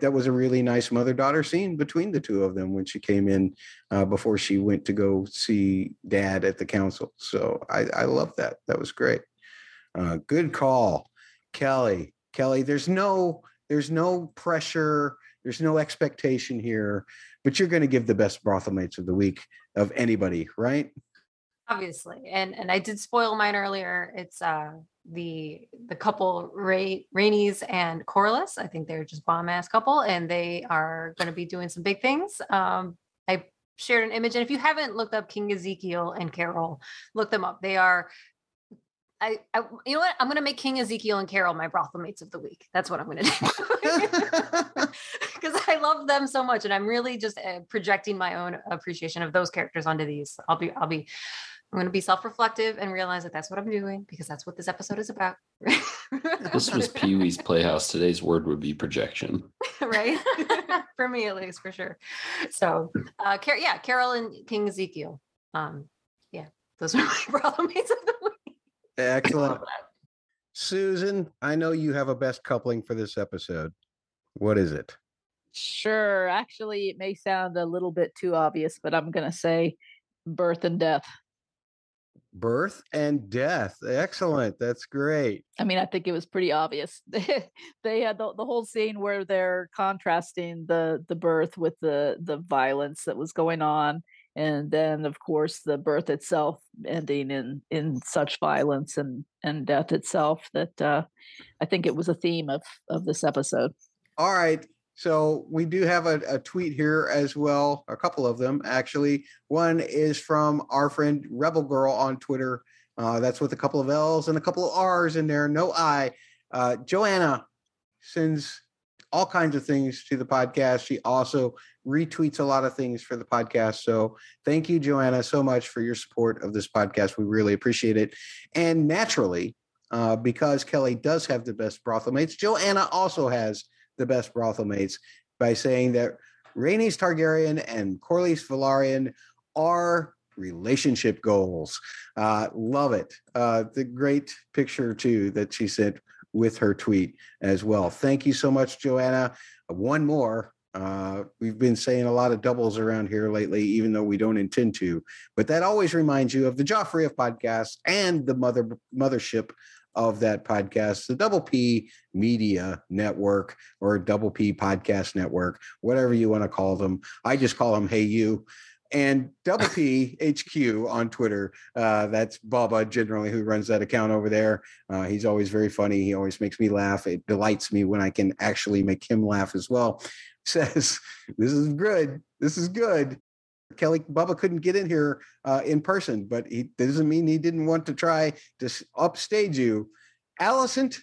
that was a really nice mother daughter scene between the two of them when she came in uh, before she went to go see dad at the council. So I, I love that. That was great. Uh, good call, Kelly. Kelly, there's no there's no pressure. There's no expectation here, but you're going to give the best brothel mates of the week of anybody, right? Obviously, and and I did spoil mine earlier. It's uh the the couple Ray Rhaenys and Corlys. I think they're just bomb ass couple, and they are going to be doing some big things. Um, I shared an image, and if you haven't looked up King Ezekiel and Carol, look them up. They are. I, I you know what? I'm gonna make King Ezekiel and Carol my brothel mates of the week. That's what I'm gonna do (laughs) (laughs) because I love them so much, and I'm really just uh, projecting my own appreciation of those characters onto these. I'll be I'll be I'm going to be self reflective and realize that that's what I'm doing because that's what this episode is about. this was (laughs) Pee Wee's Playhouse. Today's word would be projection. right? for me, at least, for sure. So, uh, Car- yeah, Carol and King Ezekiel. Um, yeah, those are my brothel mates of the week. Excellent. (laughs) Susan, I know you have a best coupling for this episode. What is it? Sure. Actually, it may sound a little bit too obvious, but I'm going to say birth and death birth and death excellent that's great i mean i think it was pretty obvious (laughs) they had the, the whole scene where they're contrasting the the birth with the the violence that was going on and then of course the birth itself ending in in such violence and and death itself that uh i think it was a theme of of this episode all right so we do have a, a, tweet here as well, a couple of them actually. One is from our friend Rebel Girl on Twitter. Uh, that's with a couple of L's and a couple of R's in there, no I. Uh, Joanna sends all kinds of things to the podcast. She also retweets a lot of things for the podcast. So thank you, Joanna, so much for your support of this podcast. We really appreciate it. And naturally, uh, because Kelly does have the best brothel mates. Joanna also has the best brothel mates by saying that Rhaenys Targaryen and Corlys Velaryon are relationship goals. Uh, love it. Uh, the great picture too that she sent with her tweet as well. Thank you so much, Joanna. One more. Uh, we've been saying a lot of doubles around here lately, even though we don't intend to. But that always reminds you of the Joffrey of podcasts and the mother mothership of that podcast, the Double P Media Network or Double P Podcast Network, whatever you want to call them. I just call them Hey You. And Double P HQ on Twitter. Uh, that's Bubba generally who runs that account over there. Uh, he's always very funny. He always makes me laugh. It delights me when I can actually make him laugh as well. (laughs) Says, This is good. This is good. Kelly Bubba couldn't get in here uh, in person, but he doesn't mean he didn't want to try to upstage you. Alicent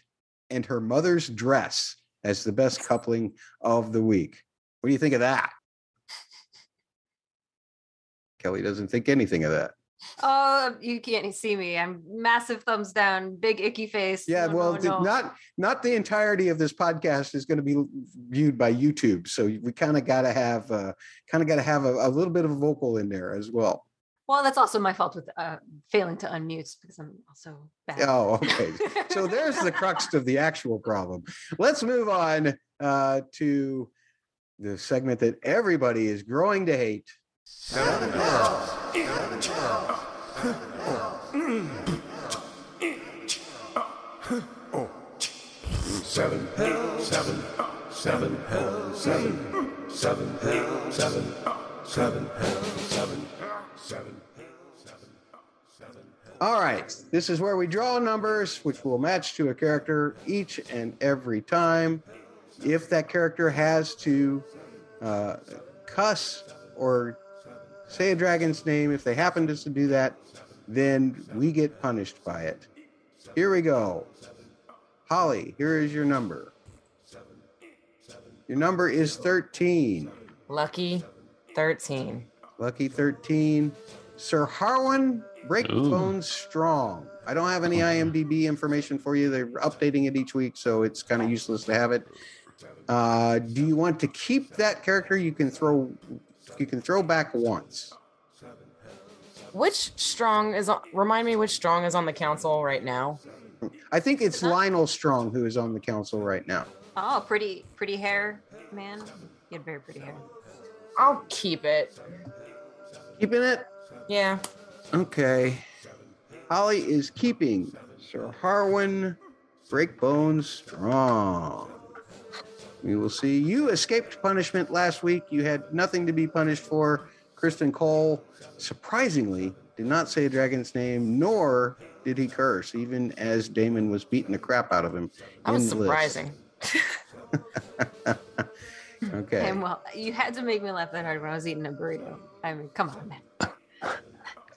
and her mother's dress as the best coupling of the week. What do you think of that? Kelly doesn't think anything of that. Oh, you can't see me. I'm massive thumbs down, big icky face. Yeah, No, well, no, no. not not the entirety of this podcast is going to be viewed by YouTube, so we kind of got to have uh, kind of got to have a, a little bit of a vocal in there as well. Well, that's also my fault with uh, failing to unmute because I'm also bad. Oh, okay. so (laughs) there's the crux of the actual problem. Let's move on uh, to the segment that everybody is growing to hate. All right, this is where we draw numbers which will match to a character each and every time. If that character has to uh, cuss or say a dragon's name, if they happen to do that, then we get punished by it. Here we go. Holly, here is your number. Your number is 13. Lucky 13. Lucky 13. Sir Harwin Breakbone Strong. I don't have any IMDb information for you. They're updating it each week, so it's kind of useless to have it. Uh, do you want to keep that character? You can throw you can throw back once. Which strong is on, remind me which strong is on the council right now? I think it's Lyonel Strong who is on the council right now. Oh, pretty, pretty hair, man. You had very pretty hair. I'll keep it. Keeping it? Yeah. Okay. Holly is keeping Sir Harwin Breakbone Strong. We will see. You escaped punishment last week. You had nothing to be punished for. Criston Cole, surprisingly, did not say a dragon's name, nor did he curse, even as Daemon was beating the crap out of him. That was in the list. surprising. (laughs) Okay. And well, you had to make me laugh that hard when I was eating a burrito. I mean, come on, man.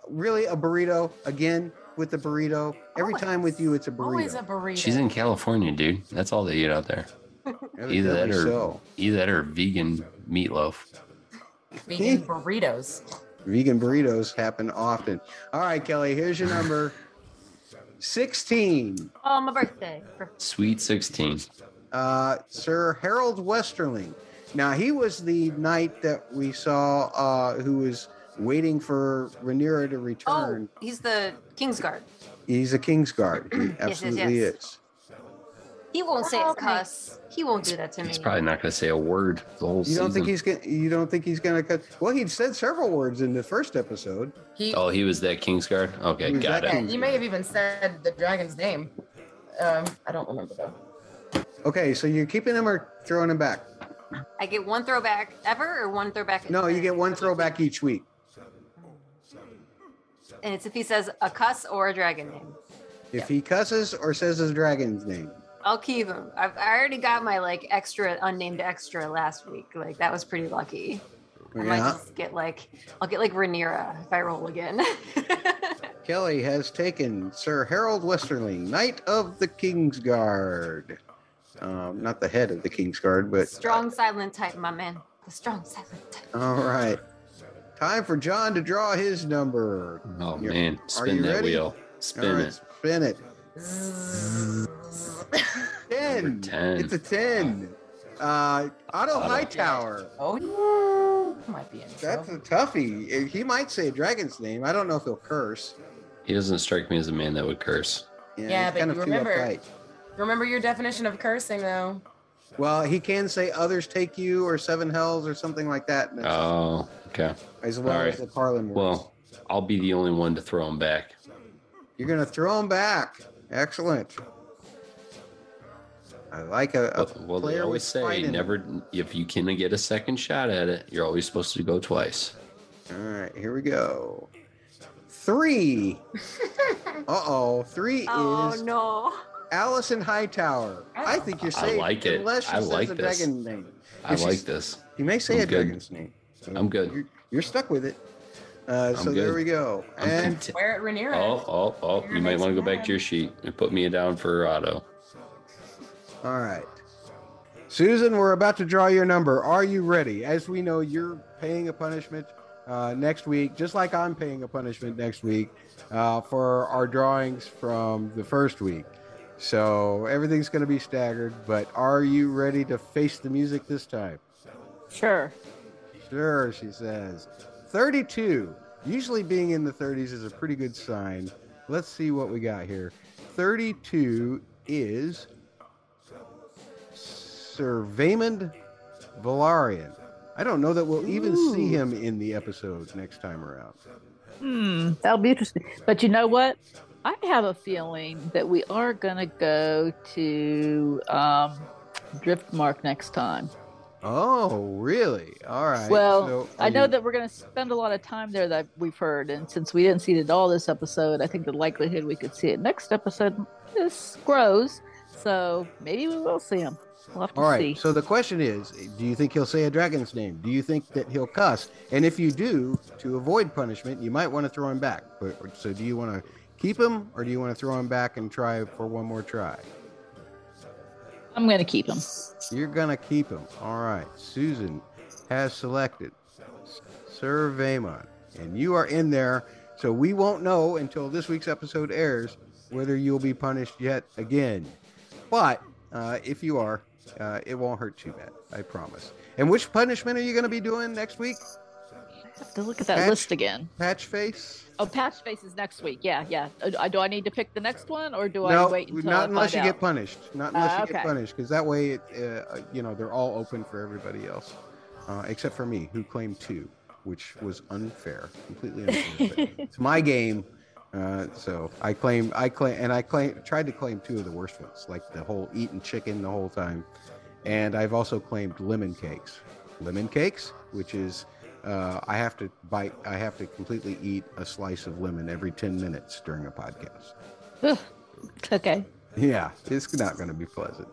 Really, a burrito again with the burrito. Every Always. time with you, it's a burrito. Always a burrito. She's in California, dude. That's all they eat out there. Either that or so. either that or vegan meatloaf. vegan burritos. Vegan burritos happen often. All right, Kelly, here's your number 16. Oh, my birthday. Sweet 16. Uh, Sir Harold Westerling. Now, he was the knight that we saw uh, who was waiting for Rhaenyra to Oh, return. he's the Kingsguard. He's a Kingsguard. He (clears throat) yes, absolutely yes. is. He won't say a cuss. He won't do that to me. He's probably not going to say a word the whole You don't think he's gonna? You don't think he's gonna cut? Well, he said several words in the first episode. He, Oh, he was that Kingsguard? Okay, He was got that it. yeah, he may have even said the dragon's name. Um, I don't remember though. Okay, so you're keeping him or throwing him back? I get one throwback ever or one throwback. No, you get one throwback each week. And it's if he says a cuss or a dragon name. If he cusses or says his dragon's name. I'll keep him. I've, I already got my like extra unnamed extra last week. Like that was pretty lucky. I might just get like I'll get like Rhaenyra if I roll again. (laughs) Kelly has taken Sir Harold Westerling, Knight of the Kingsguard. Um, not the head of the Kingsguard, but strong silent type, my man. The strong silent type. all right. Time for John to draw his number. Oh, You're- man. are Spin you that ready? wheel. Spin right, it. spin it. 10. 10. It's a 10. Uh, Otto Otto. Hightower. Oh yeah, might be in That's a toughie. He might say a dragon's name. I don't know if he'll curse. He doesn't strike me as a man that would curse. Yeah, he's but you remember- uptight. Remember your definition of cursing, though. Well, he can say others take you or seven hells or something like that. Oh, okay. as well all as the Carlin words. Well, I'll be the only one to throw him back. You're gonna throw him back. Excellent. I like a, a Well, well they always with say fight never. If you can get a second shot at it, you're always supposed to go twice. All right, here we go. Three. (laughs) uh oh. Three Oh is Oh no. Alicent Hightower. I think you're safe. I like it. unless she I says like a this. dragon name. I If like this. You may say I'm a good. dragon's name. So I'm good. You're, you're stuck with it. Uh, so I'm there we go. I'm And content. Wear it, Rhaenyra. Oh, oh, oh! You're You might want to go back to your sheet and put me down for Otto. All right. Susan, we're about to draw your number. Are you ready? As we know, you're paying a punishment uh, next week, just like I'm paying a punishment next week uh, for our drawings from the first week. So everything's going to be staggered, but are you ready to face the music this time? Sure. Sure, she says. 32. Usually being in the 30s is a pretty good sign. Let's see what we got here. 32 is Sir Vaemond Velaryon. I don't know that we'll even see him in the episode next time around. Hmm, that'll be interesting. But you know what? I have a feeling that we are gonna go to um, Driftmark next time. Oh, really? All right. well, So I know you- that we're gonna spend a lot of time there that we've heard, and since we didn't see it at all this episode, I think the likelihood we could see it next episode is grows. So maybe we will see him. We'll have to All right. see. So the question is, do you think he'll say a dragon's name? Do you think that he'll cuss? And if you do, to avoid punishment, you might want to throw him back. But so do you want to keep him or do you want to throw him back and try for one more try? I'm gonna keep him. You're gonna keep him. All right. Susan has selected Sir Vaymon, and you are in there. So we won't know until this week's episode airs whether you'll be punished yet again. But uh, if you are, uh, it won't hurt too bad. I promise. And which punishment are you going to be doing next week? I have to look at that Patch- list again. Patch face? Oh, patch faces next week. Yeah, yeah. Uh, do I need to pick the next one, or do no, I wait until not unless you find get punished. Not unless Uh, you get punished, because that way, it, uh, you know, they're all open for everybody else, uh, except for me, who claimed two, which was unfair, completely unfair. (laughs) it's my game, uh, so I claim, I claim, and I claim, tried to claim two of the worst ones, like the whole eating chicken the whole time, and I've also claimed lemon cakes, lemon cakes, which is. Uh, I have to bite. I have to completely eat a slice of lemon every ten minutes during a podcast. Ugh. okay. Yeah, it's not going to be pleasant.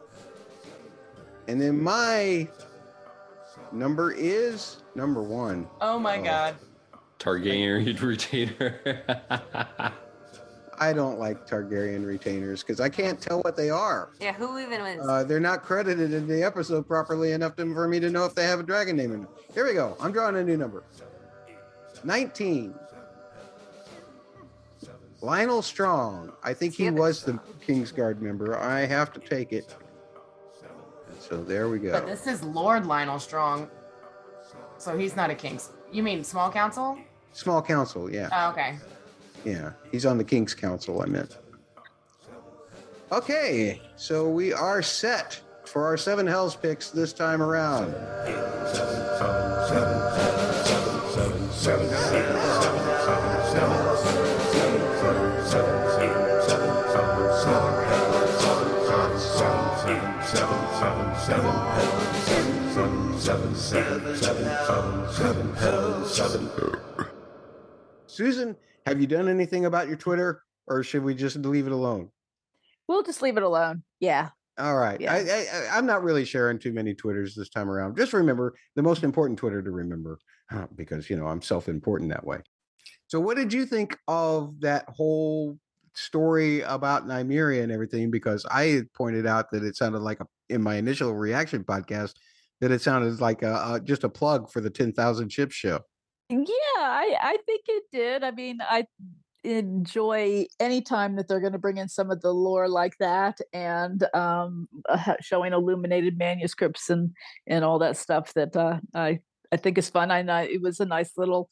And then my number is number one. Oh my Oh. god. Targaryen (laughs) retainer. (laughs) I don't like Targaryen retainers because I can't tell what they are. Yeah, who even was? Uh, they're not credited in the episode properly enough to, for me to know if they have a dragon name in them. Here we go. I'm drawing a new number 19. Lyonel Strong. I think he was the Kingsguard member. I have to take it. So there we go. But this is Lord Lyonel Strong. So he's not a king's. You mean small council? Small council, yeah. Oh, okay. Yeah, he's on the King's Council, I meant. Okay, so we are set for our seven Hells picks this time around. Susan, have you done anything about your Twitter, or should we just leave it alone? We'll just leave it alone. Yeah. All right. Yeah. I, I, I'm not really sharing too many Twitters this time around. Just remember the most important Twitter to remember, because you know I'm self-important that way. So, what did you think of that whole story about Nymeria and everything? Because I pointed out that it sounded like a in my initial reaction podcast that it sounded like a, a just a plug for the Ten Thousand Ships show. Yeah, I, I think it did. I mean, I enjoy any time that they're going to bring in some of the lore like that and um, uh, showing illuminated manuscripts and and all that stuff that uh, I I think is fun. I it was a nice little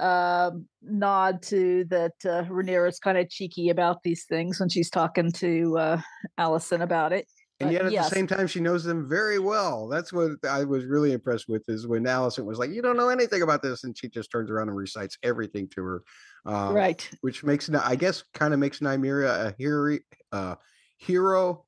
um, nod to that uh, Rhaenyra is kind of cheeky about these things when she's talking to uh, Alicent about it. And yet at yes. the same time, she knows them very well. That's what I was really impressed with is when Alicent was like, You don't know anything about this. And she just turns around and recites everything to her. Um, right. Which makes, I guess, kind of makes Nymeria a hero, uh, hero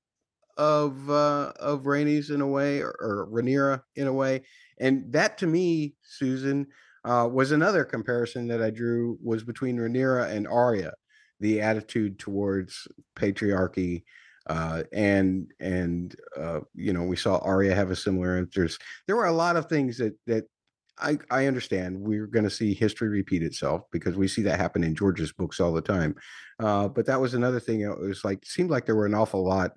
of uh, of Rhaenys in a way, or, or Rhaenyra in a way. And that to me, Susan, uh, was another comparison that I drew was between Rhaenyra and Arya, the attitude towards patriarchy uh, and and uh, you know we saw Arya have a similar interest. There were a lot of things that that I I understand we're going to see history repeat itself because we see that happen in George's books all the time. Uh, but that was another thing. It was like seemed like there were an awful lot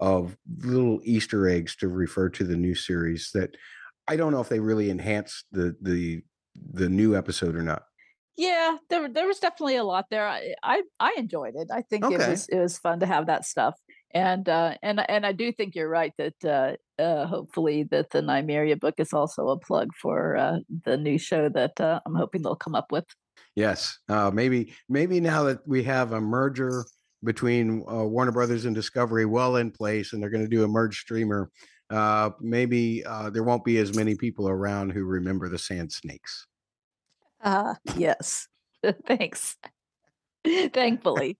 of little Easter eggs to refer to the new series that I don't know if they really enhanced the the the new episode or not. Yeah, there there was definitely a lot there. I I, I enjoyed it. I think it was it was fun to have that stuff. And uh and and I do think you're right that uh uh hopefully that the Nymeria book is also a plug for uh the new show that uh, I'm hoping they'll come up with. Yes, uh, maybe maybe now that we have a merger between uh, Warner Brothers and Discovery well in place, and they're going to do a merge streamer, uh, maybe uh, there won't be as many people around who remember the Sand Snakes. Uh yes. (laughs) Thanks. (laughs) Thankfully.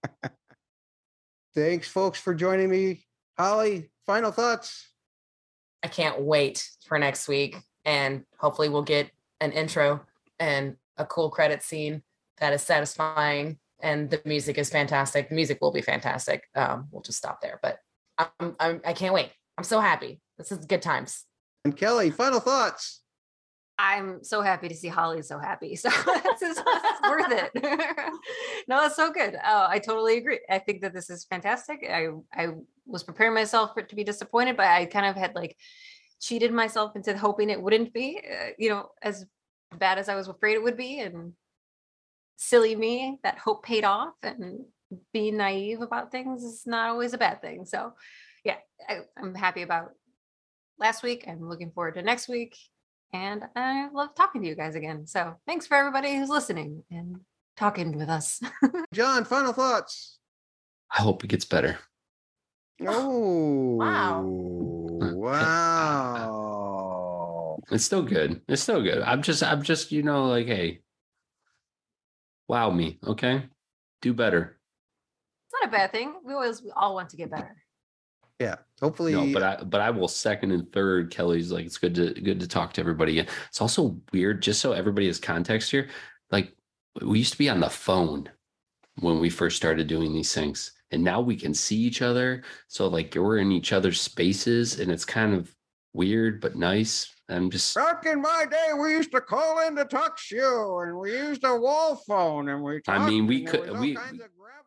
Thanks, folks, for joining me. Holly, final thoughts. I can't wait for next week. And hopefully we'll get an intro and a cool credit scene that is satisfying. And the music is fantastic. The music will be fantastic. Um, we'll just stop there. But I'm, I'm I can't wait. I'm so happy. This is good times. And Kelly, final thoughts. I'm so happy to see Holly so happy. (laughs) So (laughs) this is worth it. (laughs) no, it's so good. Oh, I totally agree. I think that this is fantastic. I I was preparing myself for it to be disappointed, but I kind of had like cheated myself into hoping it wouldn't be, uh, you know, as bad as I was afraid it would be, and silly me that hope paid off. And being naive about things is not always a bad thing. So, yeah, I, I'm happy about last week. I'm looking forward to next week and I love talking to you guys again. So thanks for everybody who's listening and talking with us. (laughs) John, final thoughts. I hope it gets better. Oh, Wow. (laughs) wow. It's still good. It's still good. I'm just, I'm just, you know, like, hey, wow me, okay? Do better. it's not a bad thing. We always we all want to get better. Yeah, hopefully. No, but I, but I will second and third. Kelly's like, it's good to, good to talk to everybody again. It's also weird, just so everybody has context here. Like, we used to be on the phone when we first started doing these things, and now we can see each other. So like, we're in each other's spaces, and it's kind of weird but nice. I'm just Back in my day, we used to call in to talk show, and we used a wall phone, and we. I mean, we could- we- kinds of gravel